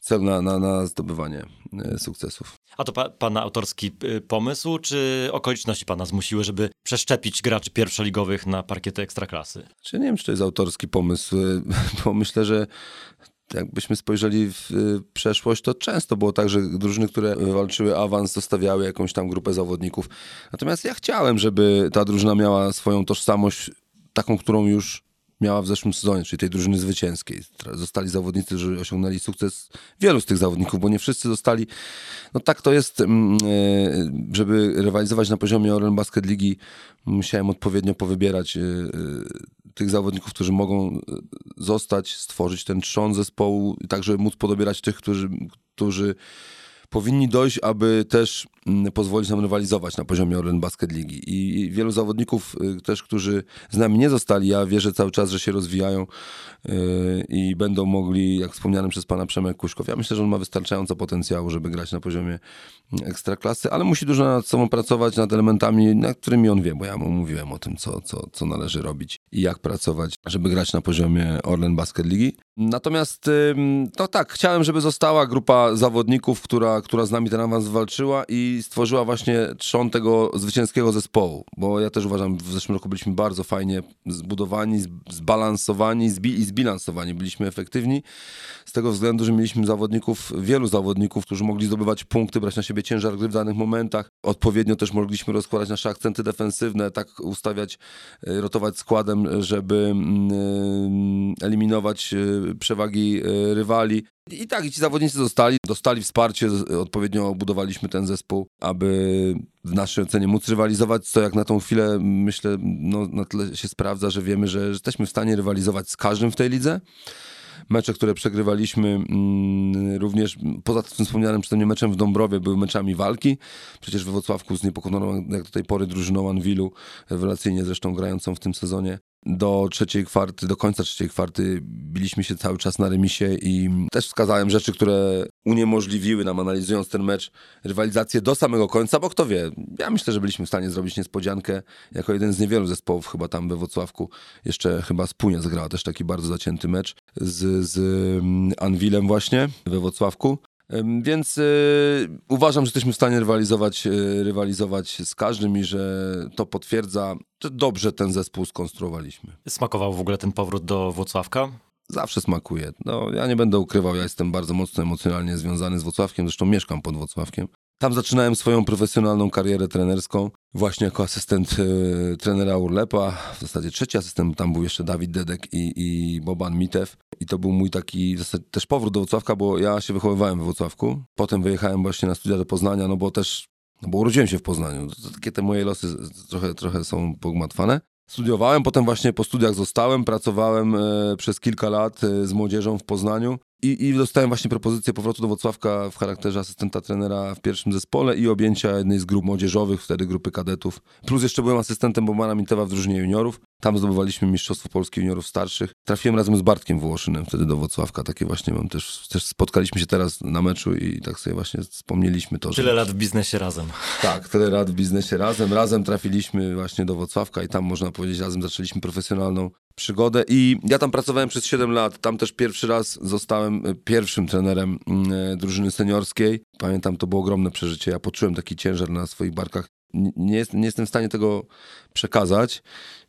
cel na, na, na zdobywanie e, sukcesów. A to pa, pana autorski e, pomysł, czy okoliczności pana zmusiły, żeby przeszczepić graczy pierwszoligowych na parkiety ekstraklasy? Czy nie wiem, czy to jest autorski pomysł, e, bo myślę, że jakbyśmy spojrzeli w przeszłość, to często było tak, że drużyny, które walczyły awans, zostawiały jakąś tam grupę zawodników. Natomiast ja chciałem, żeby ta drużyna miała swoją tożsamość, taką, którą już miała w zeszłym sezonie, czyli tej drużyny zwycięskiej. Zostali zawodnicy, którzy osiągnęli sukces. Wielu z tych zawodników, bo nie wszyscy zostali. No tak to jest, mm, e, żeby rywalizować na poziomie Orlen Basket Ligi, musiałem odpowiednio powybierać e, e, tych zawodników, którzy mogą zostać, stworzyć ten trzon zespołu, tak żeby móc podobierać tych, którzy, którzy powinni dojść, aby też mm, pozwolić nam rywalizować na poziomie Orlen Basket Ligi. I wielu zawodników y, też, którzy z nami nie zostali, ja wierzę cały czas, że się rozwijają y, i będą mogli, jak wspomniałem przez pana Przemek Kuśkow, ja myślę, że on ma wystarczająco potencjału, żeby grać na poziomie mm, ekstraklasy, ale musi dużo nad sobą pracować, nad elementami, nad którymi on wie, bo ja mu mówiłem o tym, co, co, co należy robić i jak pracować, żeby grać na poziomie Orlen Basket Ligi. Natomiast, no tak, chciałem, żeby została grupa zawodników, która, która z nami ten awans walczyła i stworzyła właśnie trzon tego zwycięskiego zespołu, bo ja też uważam, w zeszłym roku byliśmy bardzo fajnie zbudowani, zbalansowani zbi- i zbilansowani. Byliśmy efektywni z tego względu, że mieliśmy zawodników, wielu zawodników, którzy mogli zdobywać punkty, brać na siebie ciężar gry w danych momentach. Odpowiednio też mogliśmy rozkładać nasze akcenty defensywne, tak ustawiać, e, rotować składem, żeby mm, e, eliminować e, przewagi e, rywali. I tak, i ci zawodnicy zostali, dostali wsparcie, odpowiednio budowaliśmy ten zespół, aby w naszej ocenie móc rywalizować, co jak na tą chwilę myślę, no, na tyle się sprawdza, że wiemy, że jesteśmy w stanie rywalizować z każdym w tej lidze. Mecze, które przegrywaliśmy, mm, również poza tym wspomnianym przeze mnie meczem w Dąbrowie, były meczami walki. Przecież we Wrocławku z niepokonaną jak do tej pory drużyną Anwilu, rewelacyjnie zresztą grającą w tym sezonie. Do trzeciej kwarty, do końca trzeciej kwarty biliśmy się cały czas na remisie i też wskazałem rzeczy, które uniemożliwiły nam, analizując ten mecz, rywalizację do samego końca, bo kto wie, ja myślę, że byliśmy w stanie zrobić niespodziankę jako jeden z niewielu zespołów chyba tam we Wrocławku. Jeszcze chyba Spunia zagrała też taki bardzo zacięty mecz z, z mm, Anwilem właśnie we Wrocławku. Więc y, uważam, że jesteśmy w stanie rywalizować, y, rywalizować z każdym i że to potwierdza, że dobrze ten zespół skonstruowaliśmy. Smakował w ogóle ten powrót do Włocławka? Zawsze smakuje. No, ja nie będę ukrywał, ja jestem bardzo mocno emocjonalnie związany z Włocławkiem, zresztą mieszkam pod Włocławkiem. Tam zaczynałem swoją profesjonalną karierę trenerską, właśnie jako asystent y, trenera Urlepa. W zasadzie trzeci asystent, tam był jeszcze Dawid Dedek i, i Boban Mitew. I to był mój taki w też powrót do Włocławka, bo ja się wychowywałem we Włocławku. Potem wyjechałem właśnie na studia do Poznania, no bo też, no bo urodziłem się w Poznaniu. Takie te moje losy trochę, trochę są pogmatwane. Studiowałem, potem właśnie po studiach zostałem, pracowałem e, przez kilka lat e, z młodzieżą w Poznaniu i, i dostałem właśnie propozycję powrotu do Wrocławka w charakterze asystenta trenera w pierwszym zespole i objęcia jednej z grup młodzieżowych, wtedy grupy kadetów. Plus jeszcze byłem asystentem Bobana Mintewa w drużynie juniorów. Tam zdobywaliśmy Mistrzostwo Polski Juniorów Starszych. Trafiłem razem z Bartkiem Wołoszynem wtedy do Wrocławka. Takie właśnie mam też, też spotkaliśmy się teraz na meczu i tak sobie właśnie wspomnieliśmy to, że... Tyle lat w biznesie razem. Tak, tyle lat w biznesie razem. Razem trafiliśmy właśnie do Wrocławka i tam można powiedzieć, razem zaczęliśmy profesjonalną przygodę. I ja tam pracowałem przez 7 lat. Tam też pierwszy raz zostałem e, pierwszym trenerem mm, e, drużyny seniorskiej. Pamiętam, to było ogromne przeżycie. Ja poczułem taki ciężar na swoich barkach. Nie, jest, nie jestem w stanie tego przekazać.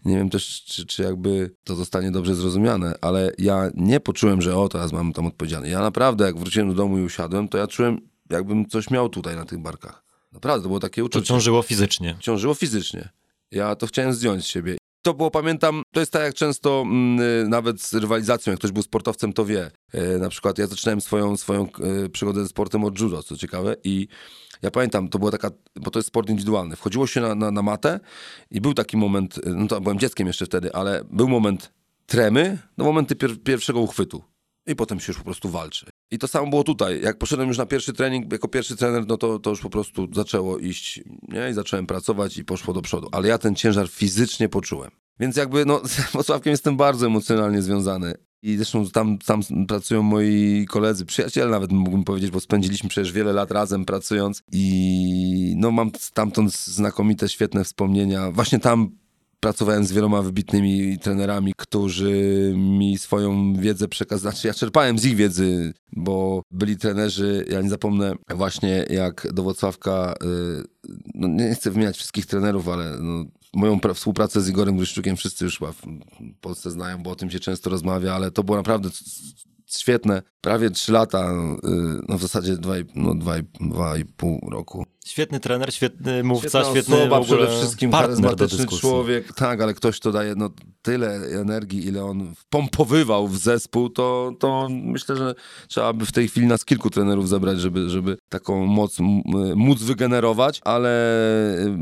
Nie wiem też, czy, czy jakby to zostanie dobrze zrozumiane, ale ja nie poczułem, że o, teraz mam tam odpowiedzialny. Ja naprawdę, jak wróciłem do domu i usiadłem, to ja czułem, jakbym coś miał tutaj na tych barkach. Naprawdę, to było takie To uczucie. ciążyło fizycznie. Ciążyło fizycznie. Ja to chciałem zdjąć z siebie. To było, pamiętam, to jest tak jak często mm, y, nawet z rywalizacją, jak ktoś był sportowcem, to wie. E, na przykład ja zaczynałem swoją, swoją e, przygodę ze sportem od judo, co ciekawe i ja pamiętam, to była taka, bo to jest sport indywidualny. Wchodziło się na, na, na matę i był taki moment, y, no to byłem dzieckiem jeszcze wtedy, ale był moment tremy do momentu pier pierwszego uchwytu. I potem się już po prostu walczy. I to samo było tutaj. Jak poszedłem już na pierwszy trening, jako pierwszy trener, no to, to już po prostu zaczęło iść, nie? I zacząłem pracować i poszło do przodu. Ale ja ten ciężar fizycznie poczułem. Więc jakby, no, z Wrocławkiem jestem bardzo emocjonalnie związany. I zresztą tam, tam pracują moi koledzy, przyjaciele nawet mógłbym powiedzieć, bo spędziliśmy przecież wiele lat razem pracując i no mam stamtąd znakomite, świetne wspomnienia. Właśnie tam pracowałem z wieloma wybitnymi trenerami, którzy mi swoją wiedzę przekazali. Znaczy, ja czerpałem z ich wiedzy, bo byli trenerzy, ja nie zapomnę właśnie jak do Włocławka, y, no nie chcę wymieniać wszystkich trenerów, ale no, moją pra- współpracę z Igorem Gryszczukiem wszyscy już w Polsce znają, bo o tym się często rozmawia, ale to było naprawdę świetne. Prawie trzy lata, y, no w zasadzie dwa i, no, dwa i, dwa i pół roku Świetny trener, świetny mówca, Świetna świetny osoba, w ogóle przede wszystkim charyzmatyczny człowiek. Tak, ale ktoś, kto daje no, tyle energii, ile on pompowywał w zespół, to, to myślę, że trzeba by w tej chwili nas kilku trenerów zebrać, żeby, żeby taką moc móc wygenerować, ale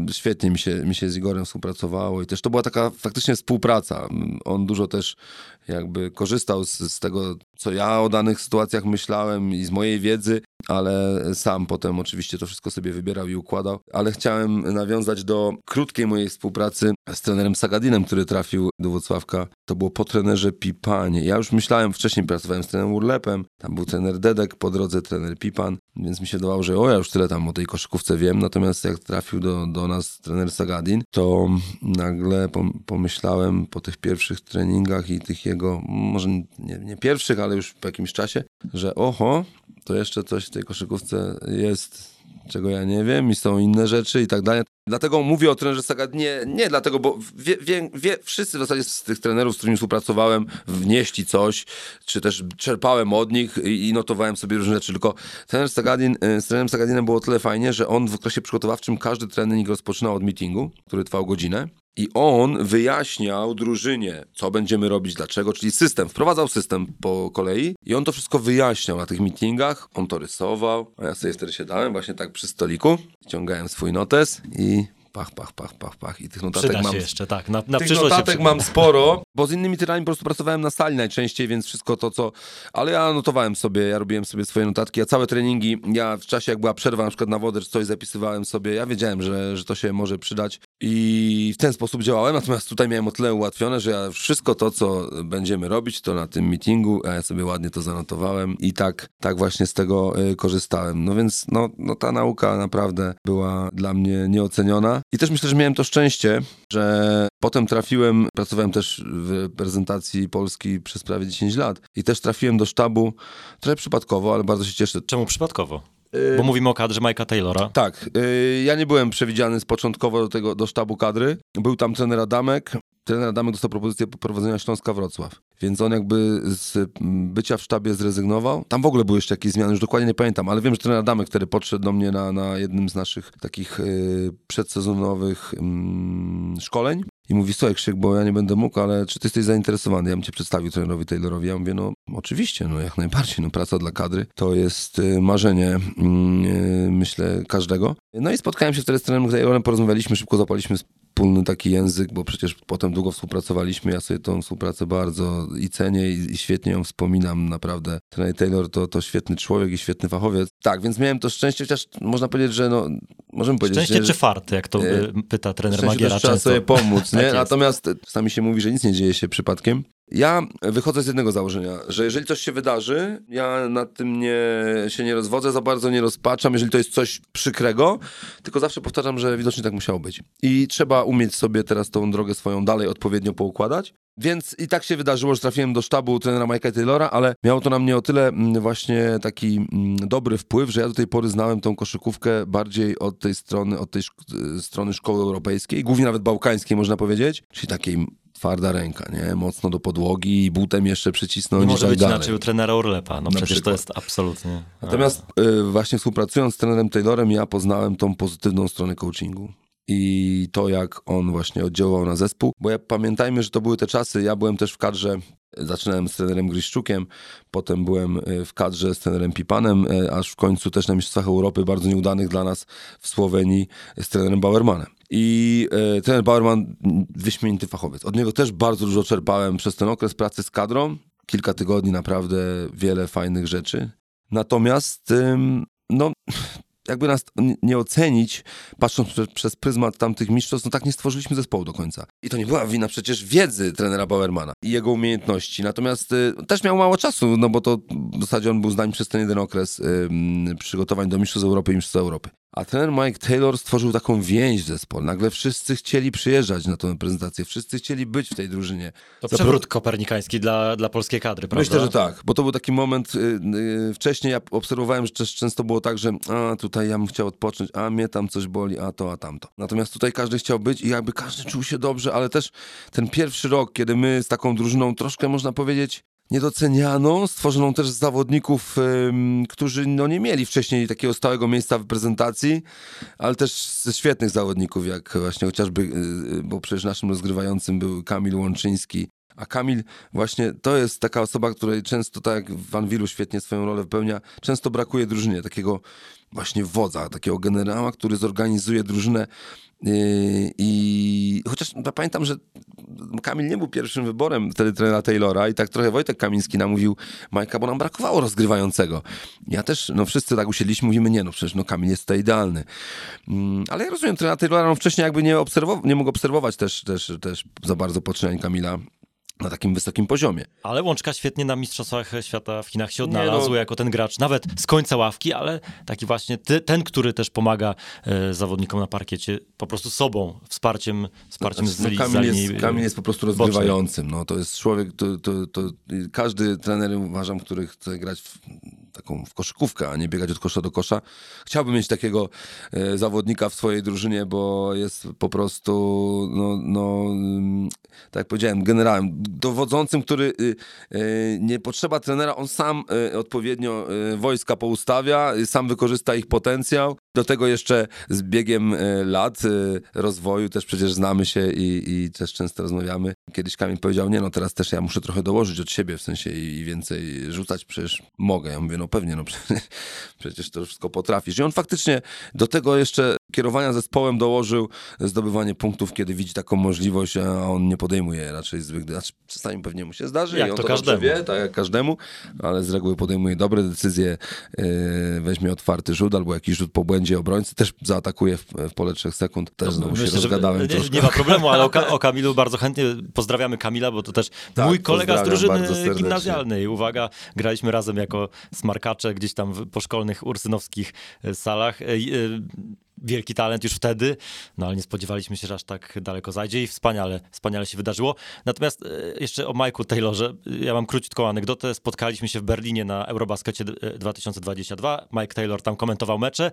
y, świetnie mi się, mi się z Igorem współpracowało i też to była taka faktycznie współpraca. On dużo też jakby korzystał z, z tego, co ja o danych sytuacjach myślałem i z mojej wiedzy, ale sam potem oczywiście to wszystko sobie wybierał i układał. Ale chciałem nawiązać do krótkiej mojej współpracy z trenerem Sagadinem, który trafił do Włocławka. To było po trenerze Pipanie. Ja już myślałem, wcześniej pracowałem z trenerem Urlepem, tam był trener Dedek, po drodze trener Pipan, więc mi się wydawało, że o, ja już tyle tam o tej koszykówce wiem, natomiast jak trafił do, do nas trener Sagadin, to nagle pom- pomyślałem po tych pierwszych treningach i tych jego, może nie, nie pierwszych, ale już po jakimś czasie, że oho, to jeszcze coś w tej koszykówce jest, czego ja nie wiem i są inne rzeczy i tak dalej. Dlatego mówię o trenerze Sagad nie, nie dlatego, bo wie, wie, wie, wszyscy w zasadzie z tych trenerów, z którymi współpracowałem, wnieśli coś, czy też czerpałem od nich i, i notowałem sobie różne rzeczy, tylko trener Sagadin, y, z trenerem Sagadinem było tyle fajnie, że on w okresie przygotowawczym każdy trening rozpoczynał od meetingu, który trwał godzinę i on wyjaśniał drużynie, co będziemy robić, dlaczego, czyli system, wprowadzał system po kolei i on to wszystko wyjaśniał na tych meetingach, on to rysował, a ja sobie wtedy siadałem właśnie tak przy stoliku, ściągałem swój notes i pach, pach, pach, pach, pach. I tych notatek Przyda mam się jeszcze, tak. Na, na tych notatek przyda. mam sporo, bo z innymi tyrami po prostu pracowałem na sali najczęściej, więc wszystko to, co... Ale ja notowałem sobie, ja robiłem sobie swoje notatki, ja całe treningi, ja w czasie jak była przerwa na przykład na wodę czy coś zapisywałem sobie, ja wiedziałem, że, że to się może przydać i w ten sposób działałem, natomiast tutaj miałem o tyle ułatwione, że ja wszystko to, co będziemy robić, to na tym meetingu, a ja sobie ładnie to zanotowałem i tak, tak właśnie z tego y, korzystałem. No więc no, no ta nauka naprawdę była dla mnie nieoceniona i też myślę, że miałem to szczęście, że potem trafiłem, pracowałem też w reprezentacji Polski przez prawie 10 lat i też trafiłem do sztabu, trochę przypadkowo, ale bardzo się cieszę. Czemu przypadkowo? Bo mówimy o kadrze Mike'a Taylora. Tak, y, ja nie byłem przewidziany z początkowo do tego, do sztabu kadry. Był tam trener Adamek. Trener Adamek dostał propozycję prowadzenia Śląska Wrocław. Więc on jakby z bycia w sztabie zrezygnował. Tam w ogóle były jeszcze jakieś zmiany, już dokładnie nie pamiętam, ale wiem, że trener Adamek, który podszedł do mnie na, na jednym z naszych takich y, przedsezonowych mm, szkoleń i mówi, słuchaj Krzyk, bo ja nie będę mógł, ale czy ty jesteś zainteresowany? Ja bym cię przedstawił trenerowi Taylorowi. Ja mówię, no oczywiście, no jak najbardziej, no praca dla kadry to jest y, marzenie, mm, y, myślę, każdego. No i spotkałem się wtedy z trenerem Taylorem, porozmawialiśmy, szybko zapaliśmy wspólny taki język, bo przecież potem długo współpracowaliśmy. Ja sobie tą współpracę bardzo i cenię i, i świetnie ją wspominam. Naprawdę trener Taylor to, to świetny człowiek i świetny fachowiec. Tak, więc miałem to szczęście, chociaż można powiedzieć, że no, możemy powiedzieć, Szczęście że, czy fart, jak to E, pyta trener Magiera też trzeba często. sobie pomóc, nie? Tak. Natomiast czasami się mówi, że nic nie dzieje się przypadkiem. Ja wychodzę z jednego założenia, że jeżeli coś się wydarzy, ja nad tym nie, się nie rozwodzę, za bardzo nie rozpaczam, jeżeli to jest coś przykrego, tylko zawsze powtarzam, że widocznie tak musiało być. I trzeba umieć sobie teraz tą drogę swoją dalej odpowiednio poukładać. Więc i tak się wydarzyło, że trafiłem do sztabu trenera Mike'a Taylora, ale miało to na mnie o tyle mm, właśnie taki mm, dobry wpływ, że ja do tej pory znałem tą koszykówkę bardziej od tej strony, od tej strony szkoły europejskiej, głównie nawet bałkańskiej można powiedzieć, czyli takiej twarda ręka, nie? Mocno do podłogi i butem jeszcze przycisnąć Nie i może tak być dalej. inaczej u trenera Orlepa. No Na przecież to przykład. jest absolutnie... Natomiast y, właśnie współpracując z trenerem Taylorem, ja poznałem tą pozytywną stronę coachingu. I to, jak on właśnie oddziaływał na zespół. Bo ja pamiętajmy, że to były te czasy. Ja byłem też w kadrze, zaczynałem z trenerem Griszczukiem, potem byłem y, w kadrze z trenerem Pipanem, y, aż w końcu też na Mistrzostwach Europy, bardzo nieudanych dla nas w Słowenii, z trenerem Bauermanem. I y, trener Bauerman, wyśmienity fachowiec. Od niego też bardzo dużo czerpałem przez ten okres pracy z kadrą. Kilka tygodni, naprawdę wiele fajnych rzeczy. Natomiast, no, jakby nas nie- ocenić, patrząc prze, przez pryzmat tamtych mistrzostw, no tak nie stworzyliśmy zespołu do końca. I to nie była wina przecież wiedzy trenera Bauermana i jego umiejętności. Natomiast y, też miał mało czasu, no bo to w zasadzie on był z nami przez ten jeden okres ym, przygotowań do mistrzostw Europy i mistrzostw Europy. A trener Mike Taylor stworzył taką więź w zespole. Nagle wszyscy chcieli przyjeżdżać na tę prezentację, wszyscy chcieli być w tej drużynie. To przewrót kopernikański dla, dla polskiej kadry, prawda? Myślę, że tak, bo to był taki moment, y, y, wcześniej ja obserwowałem, że też często było tak, że a tutaj ja bym chciał odpocząć, a mnie tam coś boli, a to, a tamto. Natomiast tutaj każdy chciał być i jakby każdy czuł się dobrze, ale też ten pierwszy rok, kiedy my z taką drużyną troszkę można powiedzieć niedocenianą, stworzoną też z zawodników, ym, którzy no, nie mieli wcześniej takiego stałego miejsca w reprezentacji, ale też ze świetnych zawodników, jak właśnie chociażby, yy, bo przecież naszym rozgrywającym był Kamil Łączyński, a Kamil właśnie to jest taka osoba, której często, tak jak Van Wilu świetnie swoją rolę wypełnia, często brakuje drużynie takiego właśnie wodza, takiego generała, który zorganizuje drużynę yy, i chociaż ja pamiętam, że Kamil nie był pierwszym wyborem wtedy trenera Taylora i tak trochę Wojtek Kamiński namówił Majka, bo nam brakowało rozgrywającego. Ja też, no wszyscy tak usiedliśmy, mówimy, nie no przecież no Kamil jest tutaj idealny. Mm, ale ja rozumiem, trenera Taylora no, wcześniej jakby nie, obserwował, nie mógł obserwować też, też, też za bardzo poczynań Kamila na takim wysokim poziomie. Ale Łączka świetnie na Mistrzostwach Świata w Chinach się odnalazł no. jako ten gracz, nawet z końca ławki, ale taki właśnie ty, ten, który też pomaga e, zawodnikom na parkiecie po prostu sobą, wsparciem, wsparciem z, No, Kamil, za jest, Kamil jest po prostu rozgrywającym. No, to jest człowiek, to, to, to każdy trener uważam, który chce grać w, taką w koszykówkę, a nie biegać od kosza do kosza. Chciałbym mieć takiego e, zawodnika w swojej drużynie, bo jest po prostu, no, no ym, tak jak powiedziałem, generałem, dowodzącym, który y, y, nie potrzeba trenera, on sam y, odpowiednio wojska poustawia, sam wykorzysta ich potencjał. Do tego jeszcze z biegiem y, lat y, rozwoju też przecież znamy się i, i też często rozmawiamy. Kiedyś Kamil powiedział, nie no teraz też ja muszę trochę dołożyć od siebie, w sensie i, i więcej rzucać, przecież mogę. Ja mówię, no pewnie, no przecież, przecież to wszystko potrafisz. I on faktycznie do tego jeszcze kierowania zespołem dołożył zdobywanie punktów, kiedy widzi taką możliwość, a on nie podejmuje raczej złych Znaczy, czasami pewnie mu się zdarzy Jak i on to to, każdemu. wie, tak jak każdemu, ale z reguły podejmuje dobre decyzje, yy, weźmie otwarty rzut albo jakiś rzut po błędzie obrońcy, też zaatakuje w, w pole trzech sekund. Też znowu się Myślę, rozgadałem nie, troszkę. nie ma problemu, ale o, Ka- o Kamilu bardzo chętnie pozdrawiamy Kamila, bo to też Tak, mój kolega z drużyny gimnazjalnej. Uwaga, graliśmy razem jako smarkacze gdzieś tam w poszkolnych ursynowskich e, salach. E, e, Wielki talent już wtedy, no ale nie spodziewaliśmy się, że aż tak daleko zajdzie i wspaniale, wspaniale się wydarzyło. Natomiast jeszcze o Mike'u Taylorze, ja mam króciutką anegdotę. Spotkaliśmy się w Berlinie na Eurobaskecie e, 2022. Mike Taylor tam komentował mecze.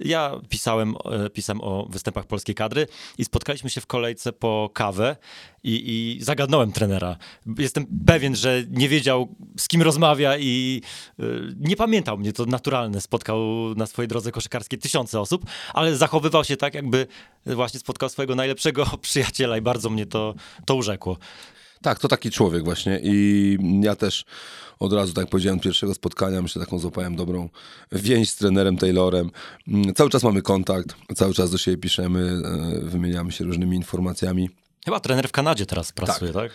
Ja pisałem, e, pisałem o występach polskiej kadry i spotkaliśmy się w kolejce po kawę i, i zagadnąłem trenera. Jestem pewien, że nie wiedział z kim rozmawia i e, nie pamiętał mnie, to naturalne. Spotkał na swojej drodze koszykarskiej tysiące osób, ale zachowywał się tak, jakby właśnie spotkał swojego najlepszego przyjaciela i bardzo mnie to, to urzekło. Tak, to taki człowiek właśnie i ja też od razu, tak powiedziałem, pierwszego spotkania, myślę, taką złapałem dobrą więź z trenerem Taylorem. Mm, Cały czas mamy kontakt, cały czas do siebie piszemy, e, wymieniamy się różnymi informacjami. Chyba trener w Kanadzie teraz pracuje, tak? Tak,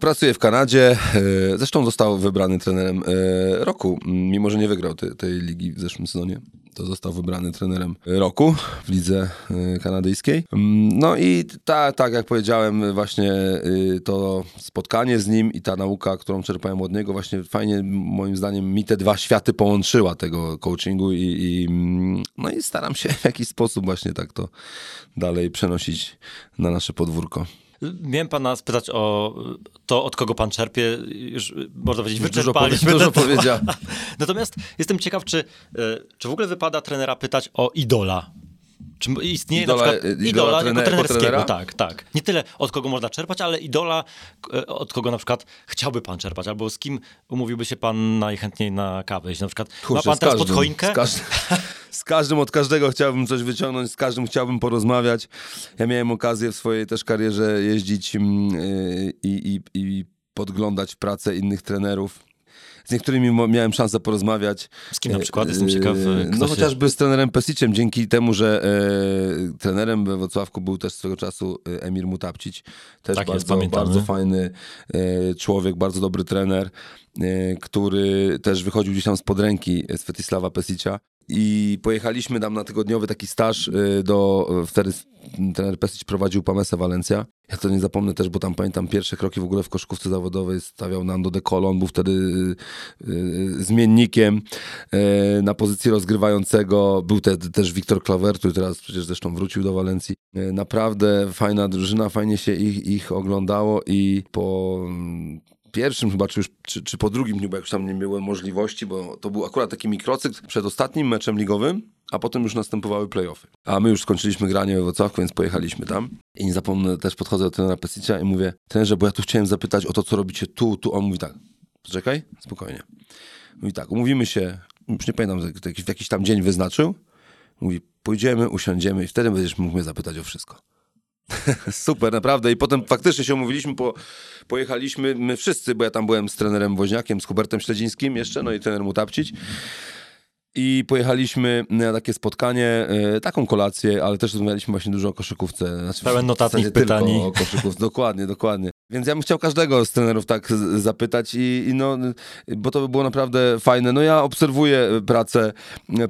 pracuje w Kanadzie. e, Zresztą został wybrany trenerem e, roku, m, mimo że nie wygrał te, tej ligi w zeszłym sezonie. To został wybrany trenerem roku w lidze e, kanadyjskiej. Mm, No i ta, tak jak powiedziałem, właśnie to spotkanie z nim i ta nauka, którą czerpałem od niego, właśnie fajnie moim zdaniem mi te dwa światy połączyła tego coachingu i, i, mm, no i staram się w jakiś sposób właśnie tak to dalej przenosić na nasze podwórko. Miałem pana spytać o to, od kogo pan czerpie. Już można powiedzieć, Już dużo wyczerpaliśmy powie- dużo. Natomiast jestem ciekaw, czy, e, czy w ogóle wypada trenera pytać o idola? Czy istnieje Idola- na przykład idola idola, trener- jako trenerskiego? Tak, tak. Nie tyle od kogo można czerpać, ale idola, e, od kogo na przykład chciałby pan czerpać, albo z kim umówiłby się pan najchętniej na kawę. Jeśli na przykład ma Kurczę, pan z teraz pod każdym, choinkę? Z, każdym, od każdego chciałbym coś wyciągnąć, z każdym chciałbym porozmawiać. Ja miałem okazję w swojej też karierze jeździć mm, yy, i, i, i podglądać pracę innych trenerów. Z niektórymi miałem szansę porozmawiać. Z kim na przykład? Jestem ciekaw, Yy, kto No się- chociażby z trenerem Pesiciem, dzięki temu, że e, trenerem we Wrocławku był też swego czasu e, Emir Mutapcić. Też Tak jest, bardzo, pamiętamy. bardzo fajny e, człowiek, bardzo dobry trener, e, który też wychodził gdzieś tam spod ręki Svetisława Pesicia. I pojechaliśmy tam na tygodniowy taki staż e, do, wtedy trener Pesic prowadził Pamesa Valencia. Ja to nie zapomnę też, bo tam pamiętam pierwsze kroki w ogóle w koszykówce zawodowej stawiał Nando De Colo, on był wtedy y, y, zmiennikiem y, na pozycji rozgrywającego. Był te, też Wiktor Klawer, który teraz przecież zresztą wrócił do Walencji. Y, Naprawdę fajna drużyna, fajnie się ich, ich oglądało i po mm, pierwszym chyba, czy, już, czy, czy po drugim dniu, bo już tam nie były możliwości, bo to był akurat taki mikrocykl przed ostatnim meczem ligowym, a potem już następowały playoffy. A my już skończyliśmy granie we Wrocławku, więc pojechaliśmy tam. I nie zapomnę, też podchodzę do trenera Pesicia i mówię, trenerze, bo ja tu chciałem zapytać o to, co robicie tu, tu. On mówi tak, Poczekaj, spokojnie. Mówi tak, umówimy się, już nie pamiętam, w jakiś tam dzień wyznaczył. Mówi, pójdziemy, usiądziemy i wtedy będziesz mógł mnie zapytać o wszystko. Super, naprawdę. I potem faktycznie się umówiliśmy, po, pojechaliśmy my wszyscy, bo ja tam byłem z trenerem Woźniakiem, z Hubertem Śledzińskim jeszcze, no i trener Mutapcić. I pojechaliśmy na takie spotkanie, e, taką kolację, ale też rozmawialiśmy właśnie dużo o koszykówce. Znaczy, Pełen notatnik zasadzie tylko pytań. o koszykówce, dokładnie, dokładnie. Więc ja bym chciał każdego z trenerów tak zapytać i, i no, bo to by było naprawdę fajne. No ja obserwuję pracę,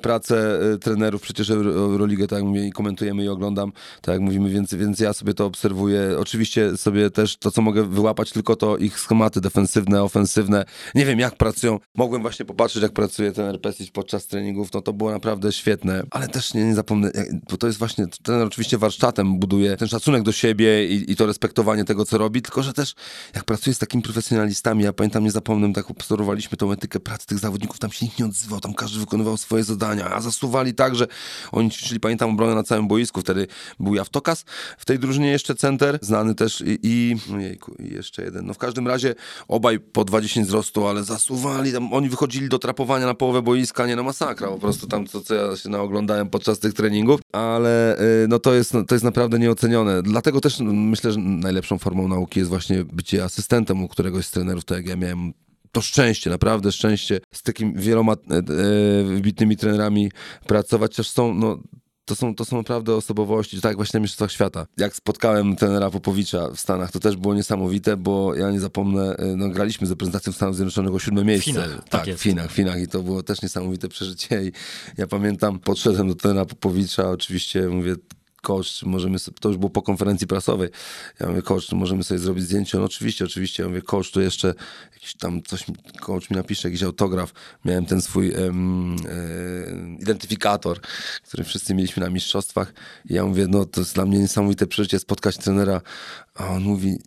pracę e, trenerów, przecież Euro- Euroligę, tak jak mówię, i komentujemy i oglądam, tak jak mówimy, więc, więc ja sobie to obserwuję. Oczywiście sobie też to, co mogę wyłapać, tylko to ich schematy defensywne, ofensywne. Nie wiem, jak pracują. Mogłem właśnie popatrzeć, jak pracuje trener Pesic podczas treningów, no to było naprawdę świetne. Ale też nie, nie zapomnę, jak- bo to jest właśnie, trener oczywiście warsztatem buduje ten szacunek do siebie i, i to respektowanie tego, co robi, tylko że też jak pracuje z takimi profesjonalistami, ja pamiętam, nie zapomnę, tak obserwowaliśmy tą etykę pracy tych zawodników, tam się nikt nie odzywał, tam każdy wykonywał swoje zadania, a zasuwali tak, że oni ćwiczyli, pamiętam, obronę na całym boisku, wtedy był Jawtokas, w tej drużynie jeszcze center, znany też i, i ojejku, i jeszcze jeden, no w każdym razie obaj po 20 wzrostu, ale zasuwali, tam oni wychodzili do trapowania na połowę boiska, nie no masakra, po prostu tam to, co ja się naoglądałem podczas tych treningów, ale y, no to jest, no, to jest naprawdę nieocenione, dlatego też no, myślę, że najlepszą formą nauki jest właśnie bycie asystentem u któregoś z trenerów, tak jak ja miałem to szczęście, naprawdę szczęście z takimi wieloma e, e, wybitnymi trenerami pracować, też są, no, to są, to są naprawdę osobowości, tak właśnie na Mistrzostwach Świata. Jak spotkałem trenera Popowicza w Stanach, to też było niesamowite, bo ja nie zapomnę, e, no, graliśmy z reprezentacją Stanów Zjednoczonych o siódme miejsce. Finach, tak tak, w Finach, w Finach i to było też niesamowite przeżycie i ja pamiętam, podszedłem do trenera Popowicza, oczywiście mówię, coach, możemy, to już było po konferencji prasowej, ja mówię, coach, możemy sobie zrobić zdjęcie? No oczywiście, oczywiście, ja mówię, coach, tu jeszcze jakiś tam coś, coach mi napisze, jakiś autograf, miałem ten swój e, identyfikator, który wszyscy mieliśmy na mistrzostwach. I ja mówię, no to jest dla mnie niesamowite przeżycie spotkać trenera, a on mówi,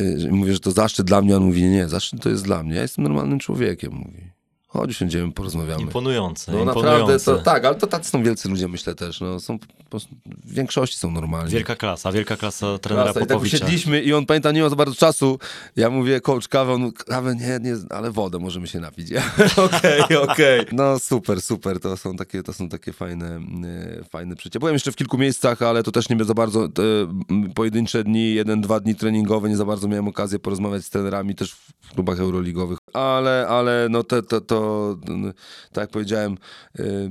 y, mówię, że to zaszczyt dla mnie, on mówi, nie, zaszczyt to jest dla mnie, ja jestem normalnym człowiekiem, mówi. Chodź, usiądziemy, porozmawiamy. Imponujące, No imponujące. naprawdę, to, tak, ale to tacy są wielcy ludzie, myślę też. No, są, po w większości są normalni. Wielka klasa, wielka klasa trenera Klasa. I tak usiedliśmy i on pamięta, nie ma za bardzo czasu. Ja mówię, coach, kawę, on, kawę nie, nie, ale wodę możemy się napić. Okej, okej. No super, super, to są takie, to są takie fajne, e, fajne przecież. Byłem jeszcze w kilku miejscach, ale to też nie za bardzo, te, pojedyncze dni, jeden, dwa dni treningowe, nie za bardzo miałem okazję porozmawiać z trenerami też w klubach euroligowych. Ale, ale no to, to, to n- tak jak powiedziałem, y,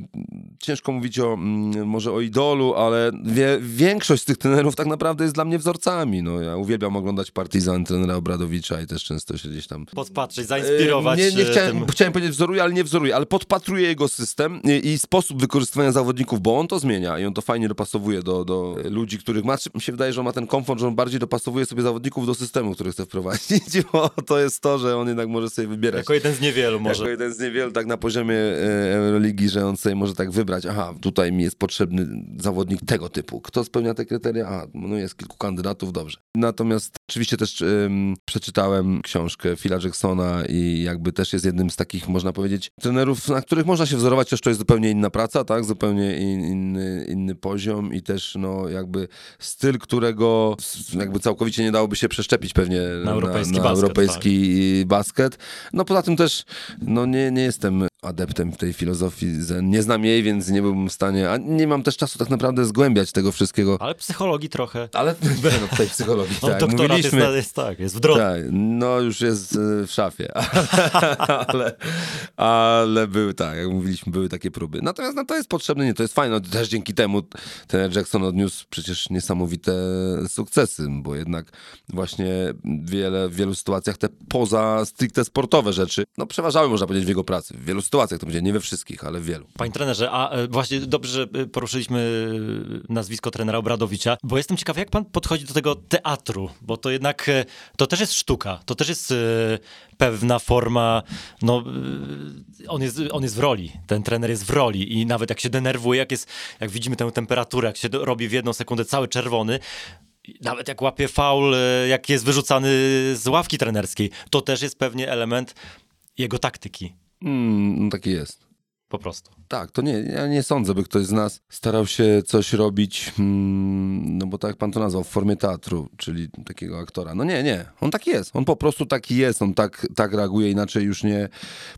ciężko mówić o, mm, może o idolu, ale wie, większość z tych trenerów tak naprawdę jest dla mnie wzorcami. No, ja uwielbiam oglądać Partizan trenera Obradowicza i też często się gdzieś tam Podpatrzeć, zainspirować nie, nie e, chciałem, tym... chciałem powiedzieć wzoruje, ale nie wzoruje, ale podpatruje jego system i, i sposób wykorzystywania zawodników, bo on to zmienia i on to fajnie dopasowuje do, do ludzi, których ma. Mi się wydaje, że on ma ten komfort, że on bardziej dopasowuje sobie zawodników do systemu, który chce wprowadzić, bo to jest to, że on jednak może sobie wybierać. Jako jeden z niewielu może. Jako jeden z niewielu tak na poziomie e, Euroligi, że on sobie może tak wybrać, aha, tutaj mi jest potrzebny zawodnik tego typu. Kto spełnia te kryteria? A, no jest kilku kandydatów, dobrze. Natomiast oczywiście też em, przeczytałem książkę Phila Jacksona i jakby też jest jednym z takich, można powiedzieć, trenerów, na których można się wzorować, też to jest zupełnie inna praca, tak? Zupełnie in, inny, inny poziom i też no jakby styl, którego jakby całkowicie nie dałoby się przeszczepić pewnie na, europejski na basket, europejski basket. No poza tym też no nie, nie jestem adeptem tej filozofii zen. Nie znam jej, więc nie byłbym w stanie, a nie mam też czasu tak naprawdę zgłębiać tego wszystkiego. Ale psychologii trochę. Ale no, tej psychologii, No, tak, doktorat jest, mówiliśmy. jest tak, jest w drodze. Tak, no już jest e, w szafie, ale, ale były tak, jak mówiliśmy, były takie próby. Natomiast no, to jest potrzebne, nie, to jest fajne, też dzięki temu ten Jackson odniósł przecież niesamowite sukcesy, bo jednak właśnie wiele, w wielu sytuacjach te poza stricte sportowe rzeczy, no przeważały można powiedzieć w jego pracy, w wielu sytuacjach to będzie, nie we wszystkich, ale w wielu. Panie trenerze, a e, właśnie dobrze, że e, poruszyliśmy e, nazwisko trenera Obradowicza, bo jestem ciekawy, jak pan podchodzi do tego teatru, bo to jednak, to też jest sztuka, to też jest pewna forma, no on jest, on jest w roli, ten trener jest w roli i nawet jak się denerwuje, jak jest, jak widzimy tę temperaturę, jak się robi w jedną sekundę cały czerwony, nawet jak łapie faul, jak jest wyrzucany z ławki trenerskiej, to też jest pewnie element jego taktyki. Mm, no taki jest. Po prostu. Tak, to nie, ja nie sądzę, by ktoś z nas starał się coś robić, mm, no bo tak jak pan to nazwał, w formie teatru, czyli takiego aktora. No nie, nie, on tak jest, on po prostu taki jest, on tak, tak reaguje, inaczej już nie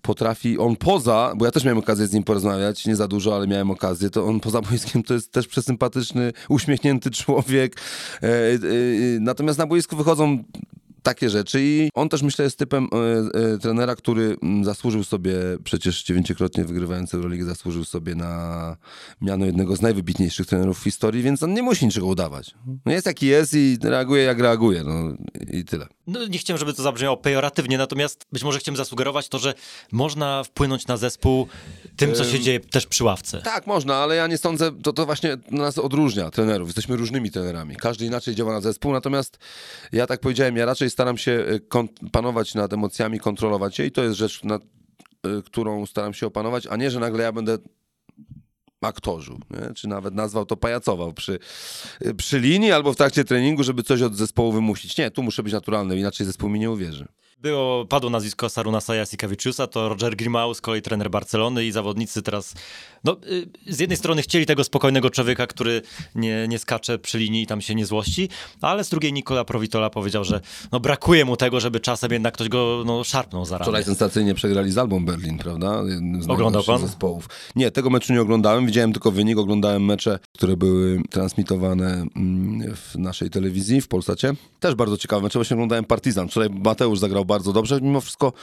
potrafi. On poza, bo ja też miałem okazję z nim porozmawiać, nie za dużo, ale miałem okazję, to on poza boiskiem to jest też przesympatyczny, uśmiechnięty człowiek. E, e, e, natomiast na boisku wychodzą takie rzeczy i on też myślę jest typem e, e, trenera, który mm, zasłużył sobie, przecież dziewięciokrotnie wygrywając Euroligę, zasłużył sobie na miano jednego z najwybitniejszych trenerów w historii, więc on nie musi niczego udawać. No jest jaki jest i reaguje jak reaguje, no i tyle. No, nie chciałem, żeby to zabrzmiało pejoratywnie, natomiast być może chciałem zasugerować to, że można wpłynąć na zespół tym, co się dzieje też przy ławce. Tak, można, ale ja nie sądzę, to, to właśnie nas odróżnia trenerów. Jesteśmy różnymi trenerami. Każdy inaczej działa na zespół, natomiast ja tak powiedziałem, ja raczej staram się kon- panować nad emocjami, kontrolować je i to jest rzecz, nad, e, którą staram się opanować, a nie, że nagle ja będę aktorzu, nie? czy nawet nazwał to pajacował przy, e, przy linii albo w trakcie treningu, żeby coś od zespołu wymusić. Nie, tu muszę być naturalny, inaczej zespół mi nie uwierzy. Było, padło nazwisko Sarunasa Jasikaviciusa, to Roger Grimau, z kolei trener Barcelony i zawodnicy teraz, no y, z jednej strony chcieli tego spokojnego człowieka, który nie, nie skacze przy linii i tam się nie złości, ale z drugiej Nikola Provitola powiedział, że no brakuje mu tego, żeby czasem jednak ktoś go no, szarpnął za ramię. Wczoraj sensacyjnie przegrali z Albą Berlin, prawda? Jednym z Oglądał pan? zespołów. Nie, tego meczu nie oglądałem, widziałem tylko wynik, oglądałem mecze, które były transmitowane mm, w naszej telewizji, w Polsacie. Też bardzo ciekawe mecze, właśnie oglądałem Partizan. Wczoraj Mateusz zagrał bardzo dobrze, mimo wszystko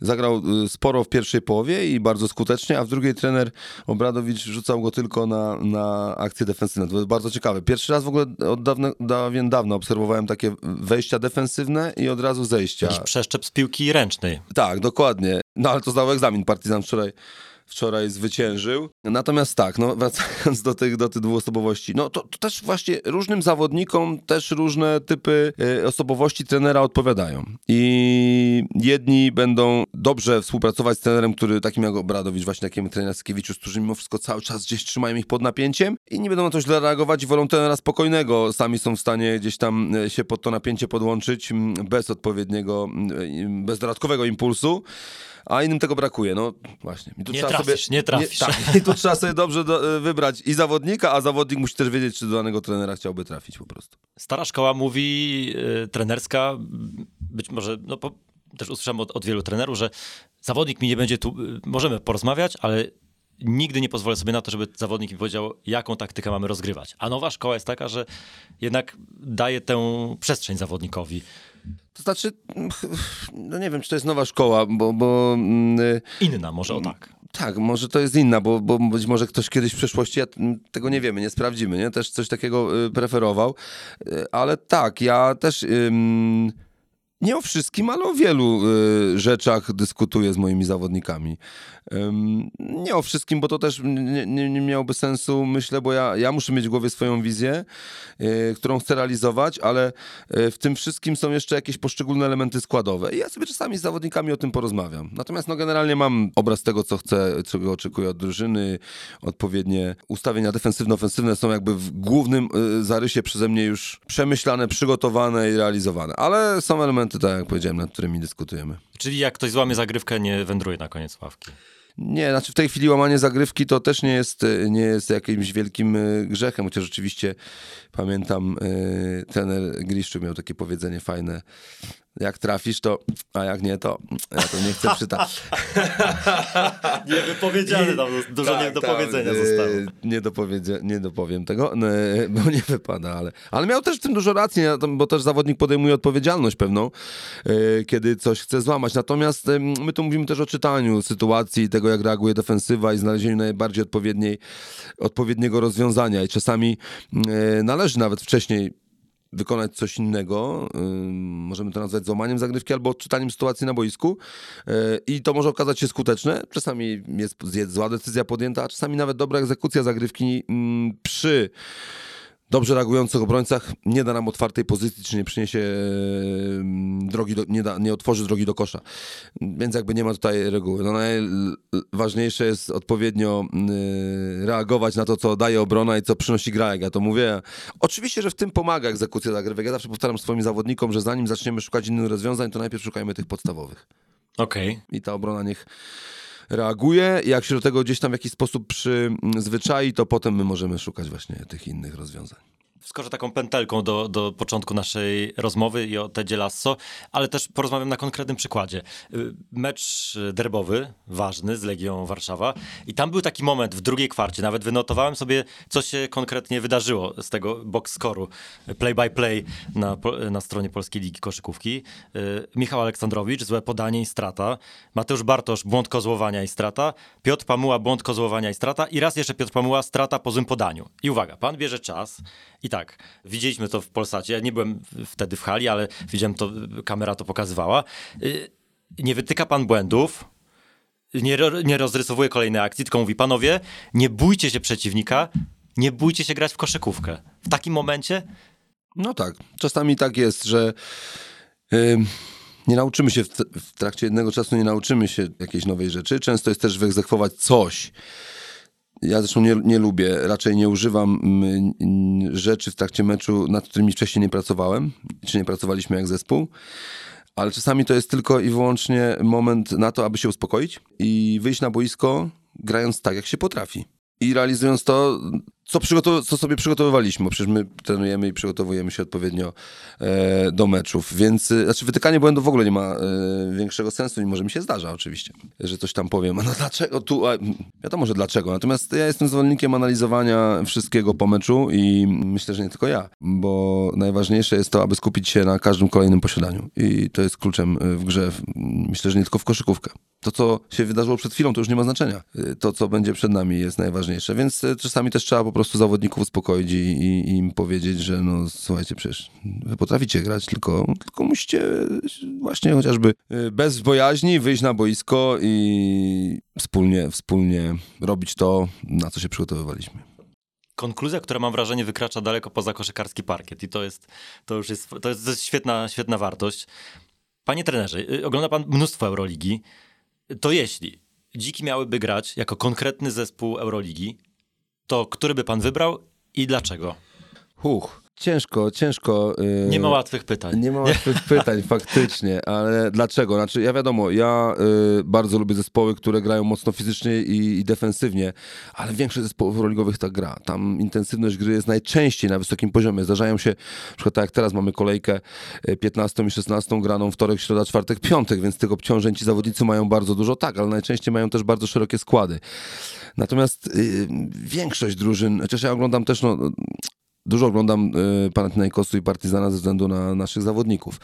zagrał y, sporo w pierwszej połowie i bardzo skutecznie, a w drugiej trener Obradowicz rzucał go tylko na, na akcje defensywne. To było bardzo ciekawe. Pierwszy raz w ogóle od dawna, dawien dawna obserwowałem takie wejścia defensywne i od razu zejścia. Jakiś przeszczep z piłki ręcznej. Tak, dokładnie. No ale to zdał egzamin. Partizan wczoraj, wczoraj zwyciężył. Natomiast tak, no wracając do tych, do tych dwuosobowości, no to, to też właśnie różnym zawodnikom też różne typy e, osobowości trenera odpowiadają. I jedni będą dobrze współpracować z trenerem, który takim jak Obradowicz, właśnie takim trener Skiewicz, którzy mimo wszystko cały czas gdzieś trzymają ich pod napięciem i nie będą na to źle reagować i wolą trenera spokojnego. Sami są w stanie gdzieś tam e, się pod to napięcie podłączyć bez odpowiedniego, m, bez dodatkowego impulsu. A innym tego brakuje, no właśnie. I tu Nie trzeba trafisz, sobie, nie trafisz. tak, i tu trzeba sobie dobrze do, wybrać i zawodnika, a zawodnik musi też wiedzieć, czy do danego trenera chciałby trafić po prostu. Stara szkoła mówi, y, trenerska, być może, no po, też usłyszałem od, od wielu trenerów, że zawodnik mi nie będzie tu, y, możemy porozmawiać, ale nigdy nie pozwolę sobie na to, żeby zawodnik mi powiedział, jaką taktykę mamy rozgrywać. A nowa szkoła jest taka, że jednak daje tę przestrzeń zawodnikowi. To znaczy, no nie wiem, czy to jest nowa szkoła, bo, bo mm, y, Inna może o tak. tak, może to jest inna, bo, bo być może ktoś kiedyś w przeszłości, ja mm, tego nie wiemy, nie sprawdzimy, nie? Też coś takiego y, preferował, Y, ale tak, ja też ym, nie o wszystkim, ale o wielu y, rzeczach dyskutuję z moimi zawodnikami. Ym, nie o wszystkim, bo to też nie, nie, nie miałoby sensu, myślę, bo ja, ja muszę mieć w głowie swoją wizję, y, którą chcę realizować, ale y, w tym wszystkim są jeszcze jakieś poszczególne elementy składowe. I ja sobie czasami z zawodnikami o tym porozmawiam. Natomiast no, generalnie mam obraz tego, co chcę, czego oczekuję od drużyny. Odpowiednie ustawienia defensywno-ofensywne są jakby w głównym y, zarysie przeze mnie już przemyślane, przygotowane i realizowane. Ale są elementy, tak jak powiedziałem, nad którymi dyskutujemy. Czyli jak ktoś złamie zagrywkę, nie wędruje na koniec ławki. Nie, znaczy w tej chwili łamanie zagrywki to też nie jest, nie jest jakimś wielkim y, grzechem, chociaż rzeczywiście pamiętam, y, trener Griszczu miał takie powiedzenie fajne, jak trafisz to, a jak nie to, ja to nie chcę przytać. Niewypowiedziane tam dużo nie do powiedzenia e, zostało. Nie, dopowiedzie, nie dopowiem tego, no, e, bo nie wypada, ale, ale miał też w tym dużo racji, bo też zawodnik podejmuje odpowiedzialność pewną, e, kiedy coś chce złamać. Natomiast my tu mówimy też o czytaniu sytuacji, tego jak reaguje defensywa i znalezieniu najbardziej odpowiedniej, odpowiedniego rozwiązania i czasami e, należy nawet wcześniej wykonać coś innego, ym, możemy to nazwać złamaniem zagrywki albo odczytaniem sytuacji na boisku yy, i to może okazać się skuteczne. Czasami jest zła decyzja podjęta, a czasami nawet dobra egzekucja zagrywki ym, przy dobrze reagujących obrońcach nie da nam otwartej pozycji, czy nie przyniesie drogi, do, nie, da, nie otworzy drogi do kosza. Więc jakby nie ma tutaj reguły. No najważniejsze jest odpowiednio reagować na to, co daje obrona i co przynosi gra, jak ja to mówię. Oczywiście, że w tym pomaga egzekucja zagrywek. Ja zawsze powtarzam swoim zawodnikom, że zanim zaczniemy szukać innych rozwiązań, to najpierw szukajmy tych podstawowych. Okej. I ta obrona niech reaguje. Jak się do tego gdzieś tam w jakiś sposób przyzwyczai, to potem my możemy szukać właśnie tych innych rozwiązań. Wskoczę taką pętelką do, do początku naszej rozmowy i o Tedzie Lasso, ale też porozmawiam na konkretnym przykładzie. Y, Mecz derbowy, ważny z Legią Warszawa i tam był taki moment w drugiej kwarcie, nawet wynotowałem sobie, co się konkretnie wydarzyło z tego box score'u, play by play na, na stronie Polskiej Ligi Koszykówki. Y, Michał Aleksandrowicz, złe podanie i strata. Mateusz Bartosz, błąd kozłowania i strata. Piotr Pamuła, błąd kozłowania i strata. I raz jeszcze Piotr Pamuła, strata po złym podaniu. I uwaga, pan bierze czas i tak, widzieliśmy to w Polsacie. Ja nie byłem wtedy w hali, ale widziałem to, kamera to pokazywała. Y, Nie wytyka pan błędów, nie, nie rozrysowuje kolejnej akcji, tylko mówi, panowie, nie bójcie się przeciwnika, nie bójcie się grać w koszykówkę. W takim momencie No tak, czasami tak jest, że ym, nie nauczymy się w trakcie jednego czasu, nie nauczymy się jakiejś nowej rzeczy. Często jest też wyegzekwować coś. Ja zresztą nie, nie lubię, raczej nie używam mm, rzeczy w trakcie meczu, nad którymi wcześniej nie pracowałem, czy nie pracowaliśmy jak zespół. Ale czasami to jest tylko i wyłącznie moment na to, aby się uspokoić i wyjść na boisko, grając tak, jak się potrafi. I realizując to, co, co sobie przygotowywaliśmy, bo przecież my trenujemy i przygotowujemy się odpowiednio e, do meczów. Więc, e, znaczy wytykanie błędu w ogóle nie ma e, większego sensu, mimo że mi się zdarza oczywiście, że coś tam powiem. No dlaczego tu? A, wiadomo, że dlaczego. Natomiast ja jestem zwolennikiem analizowania wszystkiego po meczu i myślę, że nie tylko ja, bo najważniejsze jest to, aby skupić się na każdym kolejnym posiadaniu. I to jest kluczem e, w grze. Myślę, że nie tylko w koszykówkę. To, co się wydarzyło przed chwilą, to już nie ma znaczenia. E, To, co będzie przed nami, jest najważniejsze. Więc e, czasami też trzeba po prostu zawodników uspokoić i, i, im powiedzieć, że no słuchajcie, przecież wy potraficie grać, tylko, tylko musicie właśnie chociażby e, bez bojaźni wyjść na boisko i wspólnie, wspólnie robić to, na co się przygotowywaliśmy. konkluzja, która mam wrażenie wykracza daleko poza koszykarski parkiet i to jest, to już jest, to jest, to jest świetna, świetna wartość. Panie trenerze, y, ogląda pan mnóstwo Euroligi. To jeśli dziki miałyby grać jako konkretny zespół Euroligi, to który by pan wybrał i dlaczego? Huch, ciężko, ciężko. e, Nie ma łatwych pytań. Nie ma łatwych pytań, faktycznie, ale dlaczego? Znaczy, ja wiadomo, ja y, bardzo lubię zespoły, które grają mocno fizycznie i, i defensywnie, ale większość zespołów euroligowych tak gra. Tam intensywność gry jest najczęściej na wysokim poziomie. Zdarzają się, na przykład tak jak teraz mamy kolejkę y, 15 i 16 graną wtorek, środa, czwartek, piątek, więc tych obciążeń ci zawodnicy mają bardzo dużo, tak, ale najczęściej mają też bardzo szerokie składy. Natomiast y, większość drużyn, chociaż ja oglądam też, no, Dużo oglądam y, Panathinaikosu i Partizana ze względu na naszych zawodników.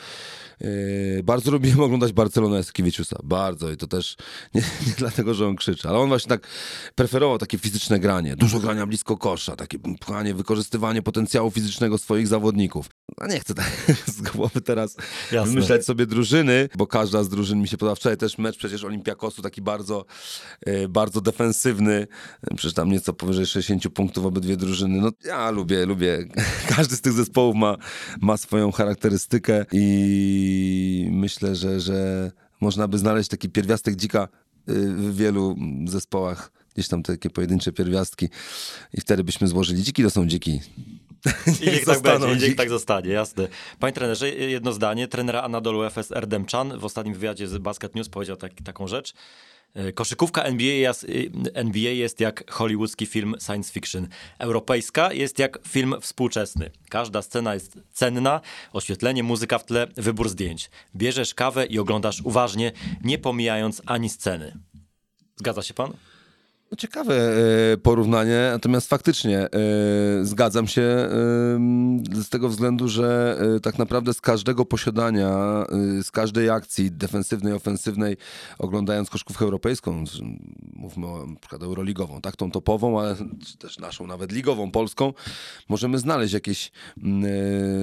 Y, bardzo lubiłem oglądać Barcelonę Eskiviciusa. Bardzo. I to też nie, nie dlatego, że on krzyczy, ale on właśnie tak preferował takie fizyczne granie. Dużo grania blisko kosza, takie pchanie, wykorzystywanie potencjału fizycznego swoich zawodników. A nie chcę tak z głowy teraz Jasne. wymyślać sobie drużyny, bo każda z drużyn mi się podoba. Wczoraj też mecz przecież Olimpiakosu taki bardzo, y, bardzo defensywny. Przecież tam nieco powyżej 60 punktów obydwie drużyny. No ja lubię, lubię. Każdy z tych zespołów ma, ma swoją charakterystykę i myślę, że, że można by znaleźć taki pierwiastek dzika y, w wielu zespołach. Gdzieś tam takie pojedyncze pierwiastki i wtedy byśmy złożyli dziki, to są dziki. I niech tak będzie, i niech tak zostanie, jasne. Panie trenerze, jedno zdanie. Trenera Anadolu FS Erdemczan w ostatnim wywiadzie z Basket News powiedział tak, taką rzecz. E, Koszykówka NBA jest, NBA jest jak hollywoodzki film science fiction. Europejska jest jak film współczesny. Każda scena jest cenna, oświetlenie, muzyka w tle, wybór zdjęć. Bierzesz kawę i oglądasz uważnie, nie pomijając ani sceny. Zgadza się pan? No ciekawe e, porównanie, natomiast faktycznie e, zgadzam się e, z tego względu, że tak naprawdę z każdego posiadania, z każdej akcji defensywnej, ofensywnej, oglądając koszkówkę europejską, mówmy o na przykład euroligową, tak, tą topową, ale też naszą nawet ligową, polską, możemy znaleźć jakieś mm,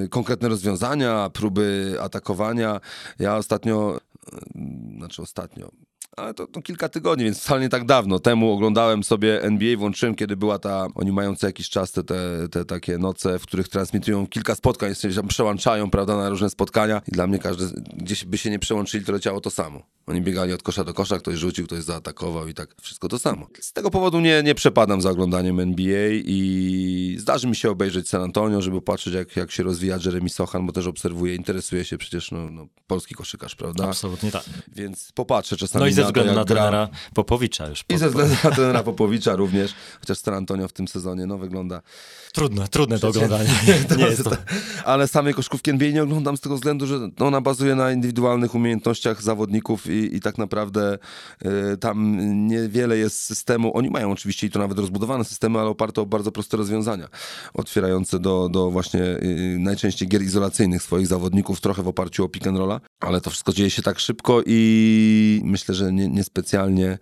konkretne rozwiązania, próby atakowania. Ja ostatnio, znaczy ostatnio, ale to, to kilka tygodni, więc wcale nie tak dawno temu oglądałem sobie NBA, włączyłem, kiedy była ta, oni mają co jakiś czas te, te, te takie noce, w których transmitują kilka spotkań, się tam przełączają, prawda, na różne spotkania i dla mnie każdy, gdzieś by się nie przełączyli, to leciało to samo. Oni biegali od kosza do kosza, ktoś rzucił, ktoś zaatakował i tak wszystko to samo. Z tego powodu nie, nie przepadam za oglądaniem NBA i zdarzy mi się obejrzeć San Antonio, żeby patrzeć jak, jak się rozwija Jeremy Sochan, bo też obserwuję, interesuje się przecież no, no, polski koszykarz, prawda? Absolutnie tak. Więc popatrzę czasami No i ze to, względu na gra. trenera Popowicza już. I ze względu na trenera Popowicza również, chociaż San Antonio w tym sezonie no, wygląda trudne, trudne do oglądania. Nie jest to. Ale samej koszkówki NBA nie oglądam z tego względu, że ona bazuje na indywidualnych umiejętnościach zawodników i, i tak naprawdę y, tam niewiele jest systemu. Oni mają oczywiście i to nawet rozbudowane systemy, ale oparte o bardzo proste rozwiązania, otwierające do, do właśnie y, najczęściej gier izolacyjnych swoich zawodników, trochę w oparciu o pick and rolla, ale to wszystko dzieje się tak szybko i myślę, że nie- niespecjalnie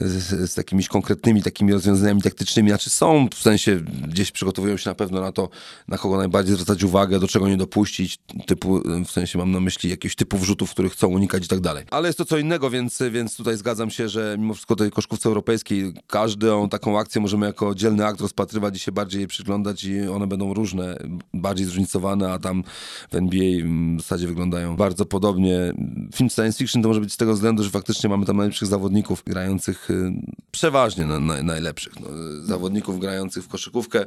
z, z jakimiś konkretnymi takimi rozwiązaniami taktycznymi, znaczy są w sensie gdzieś przygotowują się na pewno na to, na kogo najbardziej zwracać uwagę, do czego nie dopuścić, typu, w sensie mam na myśli jakiegoś typu wrzutów, których chcą unikać i tak dalej. Ale jest to co innego, więc, więc tutaj zgadzam się, że mimo wszystko tej koszkówce europejskiej każdą taką akcję możemy jako dzielny akt rozpatrywać i się bardziej jej przyglądać i one będą różne, bardziej zróżnicowane, a tam w NBA w zasadzie wyglądają bardzo podobnie. Film science fiction to może być z tego względu, że faktycznie mamy tam najlepszych zawodników grających y, przeważnie na, na, najlepszych. No, zawodników grających w koszykówkę.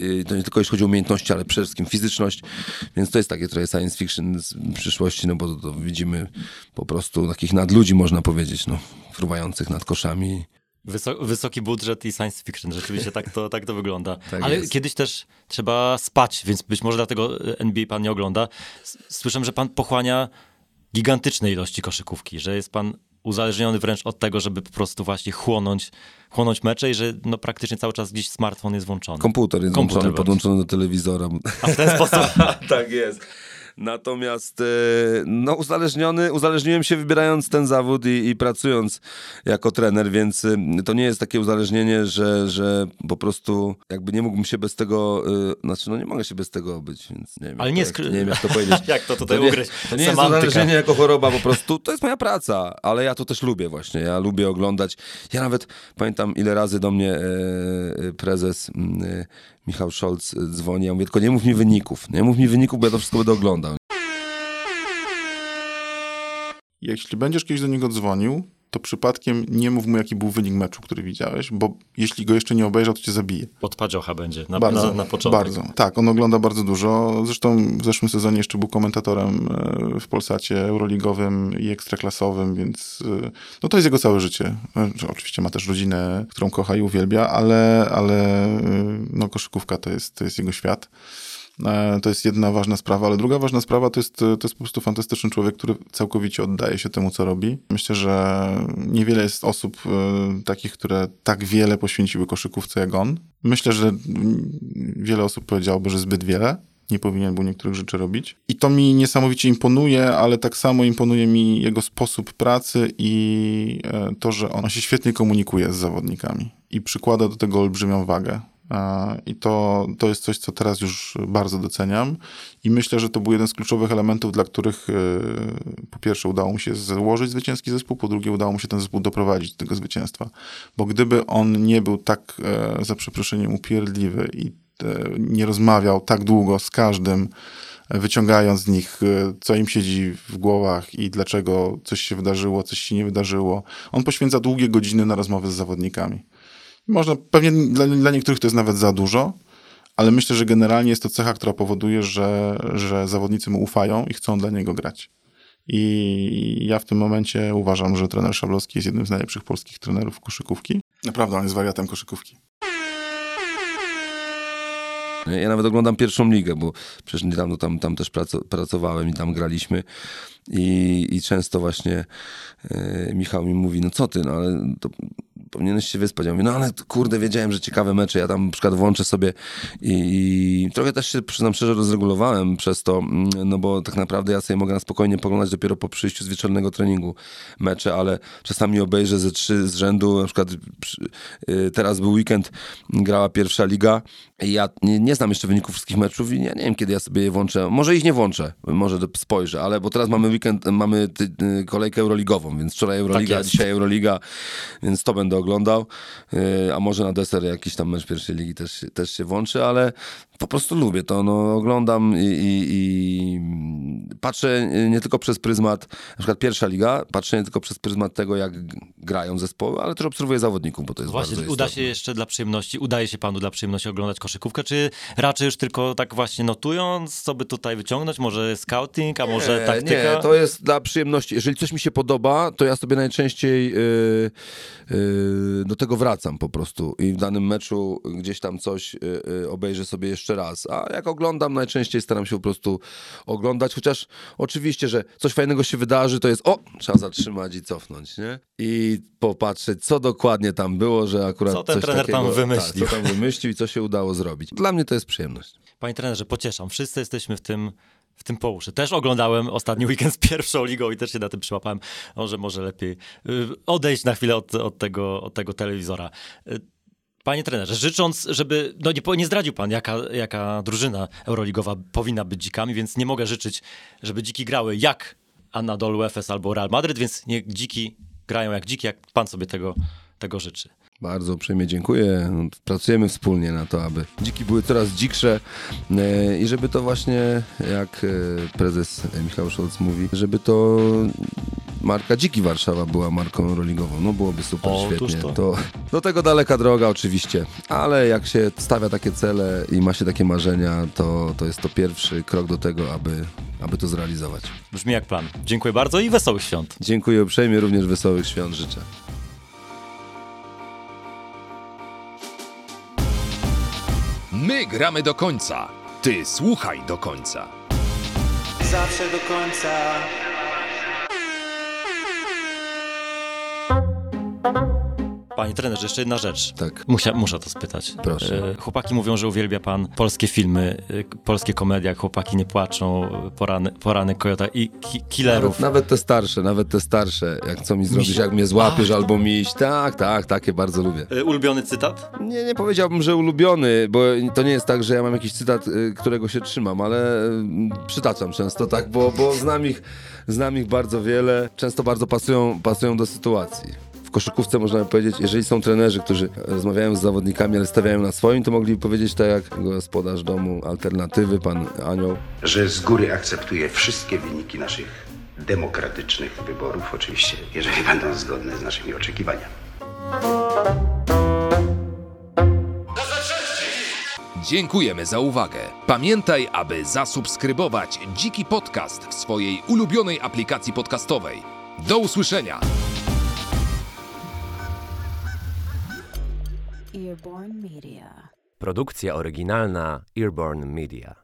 Y, to nie tylko jeśli chodzi o umiejętności, ale przede wszystkim fizyczność. Więc to jest takie trochę science fiction z przyszłości, no bo to, to widzimy po prostu takich nadludzi, można powiedzieć, no, fruwających nad koszami. Wyso- wysoki budżet i science fiction, rzeczywiście tak to, tak to wygląda. Tak Ale jest. kiedyś też trzeba spać, więc być może dlatego e, NBA pan nie ogląda. Słyszę, że pan pochłania gigantyczne ilości koszykówki, że jest pan uzależniony wręcz od tego, żeby po prostu właśnie chłonąć, chłonąć mecze i że no praktycznie cały czas gdzieś smartfon jest włączony. Komputer jest Komputer włączony, podłączony do telewizora. A w ten sposób tak jest. Natomiast e, no, uzależniony, uzależniłem się wybierając ten zawód i, i pracując jako trener, więc e, to nie jest takie uzależnienie, że, że po prostu jakby nie mógłbym się bez tego, e, znaczy no nie mogę się bez tego obyć, więc nie wiem, Ale jak, nie to- skry- jak, nie wiem jak to powiedzieć. Jak to tutaj nie, ugryźć? To nie jest uzależnienie jako choroba, po prostu to jest moja praca, ale ja to też lubię właśnie, ja lubię oglądać. Ja nawet pamiętam ile razy do mnie e, e, prezes mm, e, Michał Scholz e, dzwoni, ja mówię, tylko nie mów mi wyników, nie mów mi wyników, bo ja to wszystko będę oglądał. Jeśli będziesz kiedyś do niego dzwonił, to przypadkiem nie mów mu, jaki był wynik meczu, który widziałeś, bo jeśli go jeszcze nie obejrzał, to cię zabije. od padziocha będzie na, Bardzo, na, na początek. bardzo. Tak, on ogląda bardzo dużo. Zresztą w zeszłym sezonie jeszcze był komentatorem e, w Polsacie Euroligowym i Ekstraklasowym, więc e, no to jest jego całe życie. E, Oczywiście ma też rodzinę, którą kocha i uwielbia, ale, ale no koszykówka to jest, to jest jego świat. E, To jest jedna ważna sprawa, ale druga ważna sprawa to jest, to jest po prostu fantastyczny człowiek, który całkowicie oddaje się temu, co robi. Myślę, że niewiele jest osób e, takich, które tak wiele poświęciły koszykówce jak on. Myślę, że wiele osób powiedziałoby, że zbyt wiele. Nie powinien był niektórych rzeczy robić. I to mi niesamowicie imponuje, ale tak samo imponuje mi jego sposób pracy i e, to, że on się świetnie komunikuje z zawodnikami i przykłada do tego olbrzymią wagę. I to, to jest coś, co teraz już bardzo doceniam. I myślę, że to był jeden z kluczowych elementów, dla których e, po pierwsze udało mu się złożyć zwycięski zespół, po drugie udało mu się ten zespół doprowadzić do tego zwycięstwa. Bo gdyby on nie był tak, e, za przeproszeniem, upierdliwy i e, nie rozmawiał tak długo z każdym, wyciągając z nich, co im siedzi w głowach i dlaczego coś się wydarzyło, coś się nie wydarzyło. On poświęca długie godziny na rozmowy z zawodnikami. Można, pewnie dla, dla niektórych to jest nawet za dużo, ale myślę, że generalnie jest to cecha, która powoduje, że, że zawodnicy mu ufają i chcą dla niego grać. I ja w tym momencie uważam, że trener Szablowski jest jednym z najlepszych polskich trenerów koszykówki. Naprawdę, on jest wariatem koszykówki. Ja nawet oglądam pierwszą ligę, bo przecież niedawno tam, tam też praco, pracowałem i tam graliśmy. I, i często właśnie e, Michał mi mówi, no co ty, no ale to powinieneś się wyspać. Ja mówię, no ale kurde, wiedziałem, że ciekawe mecze, ja tam na przykład włączę sobie i, i trochę też się, przyznam szczerze, rozregulowałem przez to, mm, no bo tak naprawdę ja sobie mogę na spokojnie poglądać dopiero po przyjściu z wieczornego treningu mecze, ale czasami obejrzę ze trzy z rzędu, na przykład przy, y, teraz był weekend, grała pierwsza liga i ja nie, nie znam jeszcze wyników wszystkich meczów i ja nie wiem, kiedy ja sobie je włączę. Może ich nie włączę, może spojrzę, ale bo teraz mamy weekend, mamy ty, y, kolejkę euroligową, więc wczoraj Euroliga, jest. dzisiaj Euroliga, więc to będę oglądał, y, a może na deser jakiś tam mecz pierwszej ligi też, też się włączy, ale po prostu lubię to, no, oglądam i, i, i patrzę nie tylko przez pryzmat, na przykład pierwsza liga, patrzę nie tylko przez pryzmat tego, jak grają zespoły, ale też obserwuję zawodników, bo to jest Właśnie, bardzo uda istotne. się jeszcze dla przyjemności, udaje się panu dla przyjemności oglądać koszykówkę, czy raczej już tylko tak właśnie notując, co by tutaj wyciągnąć, może scouting, a może Nie, taktyka? Nie, to jest dla przyjemności. Jeżeli coś mi się podoba, to ja sobie najczęściej yy, yy, do tego wracam po prostu i w danym meczu gdzieś tam coś yy, obejrzę sobie jeszcze raz. A jak oglądam, najczęściej staram się po prostu oglądać, chociaż oczywiście, że coś fajnego się wydarzy, to jest o, trzeba zatrzymać i cofnąć, nie? I popatrzeć, co dokładnie tam było, że akurat Co ten trener tam takiego, wymyślił. Tak, co tam wymyślił i co się udało zrobić. Dla mnie to jest przyjemność. Panie trenerze, pocieszam, wszyscy jesteśmy w tym, w tym po uszy. Też oglądałem ostatni weekend z pierwszą ligą i też się na tym przyłapałem. Może, może lepiej y, odejść na chwilę od, od, tego, od tego telewizora. Panie trenerze, życząc, żeby, no nie, nie zdradził pan, jaka, jaka drużyna euroligowa powinna być dzikami, więc nie mogę życzyć, żeby dziki grały jak Anadolu Efes albo Real Madryt, więc niech dziki grają jak dziki, jak pan sobie tego, tego życzy. Bardzo uprzejmie dziękuję. Pracujemy wspólnie na to, aby dziki były coraz dziksze e, i żeby to właśnie, jak e, prezes Michał Scholz mówi, żeby to marka Dziki Warszawa była marką roligową. No byłoby super, Otóż świetnie. to. To, do tego daleka droga oczywiście, ale jak się stawia takie cele i ma się takie marzenia, to, to jest to pierwszy krok do tego, aby, aby to zrealizować. Brzmi jak plan. Dziękuję bardzo i wesołych świąt. Dziękuję uprzejmie, również wesołych świąt życzę. My gramy do końca. Ty słuchaj do końca. Zawsze do końca. Panie trenerze, jeszcze jedna rzecz. Tak. Musia, muszę to spytać. Proszę. E, Chłopaki mówią, że uwielbia pan polskie filmy, e, polskie komedie, jak chłopaki nie płaczą, porany, porany kojota i ki killerów. Nawet, nawet te starsze, nawet te starsze, jak co mi zrobisz, Miś- jak mnie złapiesz Ach, albo miś. Tak, tak, takie bardzo lubię. E, Ulubiony cytat? Nie, nie powiedziałbym, że ulubiony, bo to nie jest tak, że ja mam jakiś cytat, którego się trzymam, ale przytaczam często tak, bo, bo znam, ich, znam ich bardzo wiele, często bardzo pasują, pasują do sytuacji. W koszykówce można by powiedzieć, jeżeli są trenerzy, którzy rozmawiają z zawodnikami, ale stawiają na swoim, to mogliby powiedzieć tak jak gospodarz domu alternatywy, pan Anioł. że z góry akceptuje wszystkie wyniki naszych demokratycznych wyborów, oczywiście, jeżeli będą zgodne z naszymi oczekiwaniami. Dziękujemy za uwagę. Pamiętaj, aby zasubskrybować Dziki Podcast w swojej ulubionej aplikacji podcastowej. Do usłyszenia! Produkcja oryginalna Earborn Media.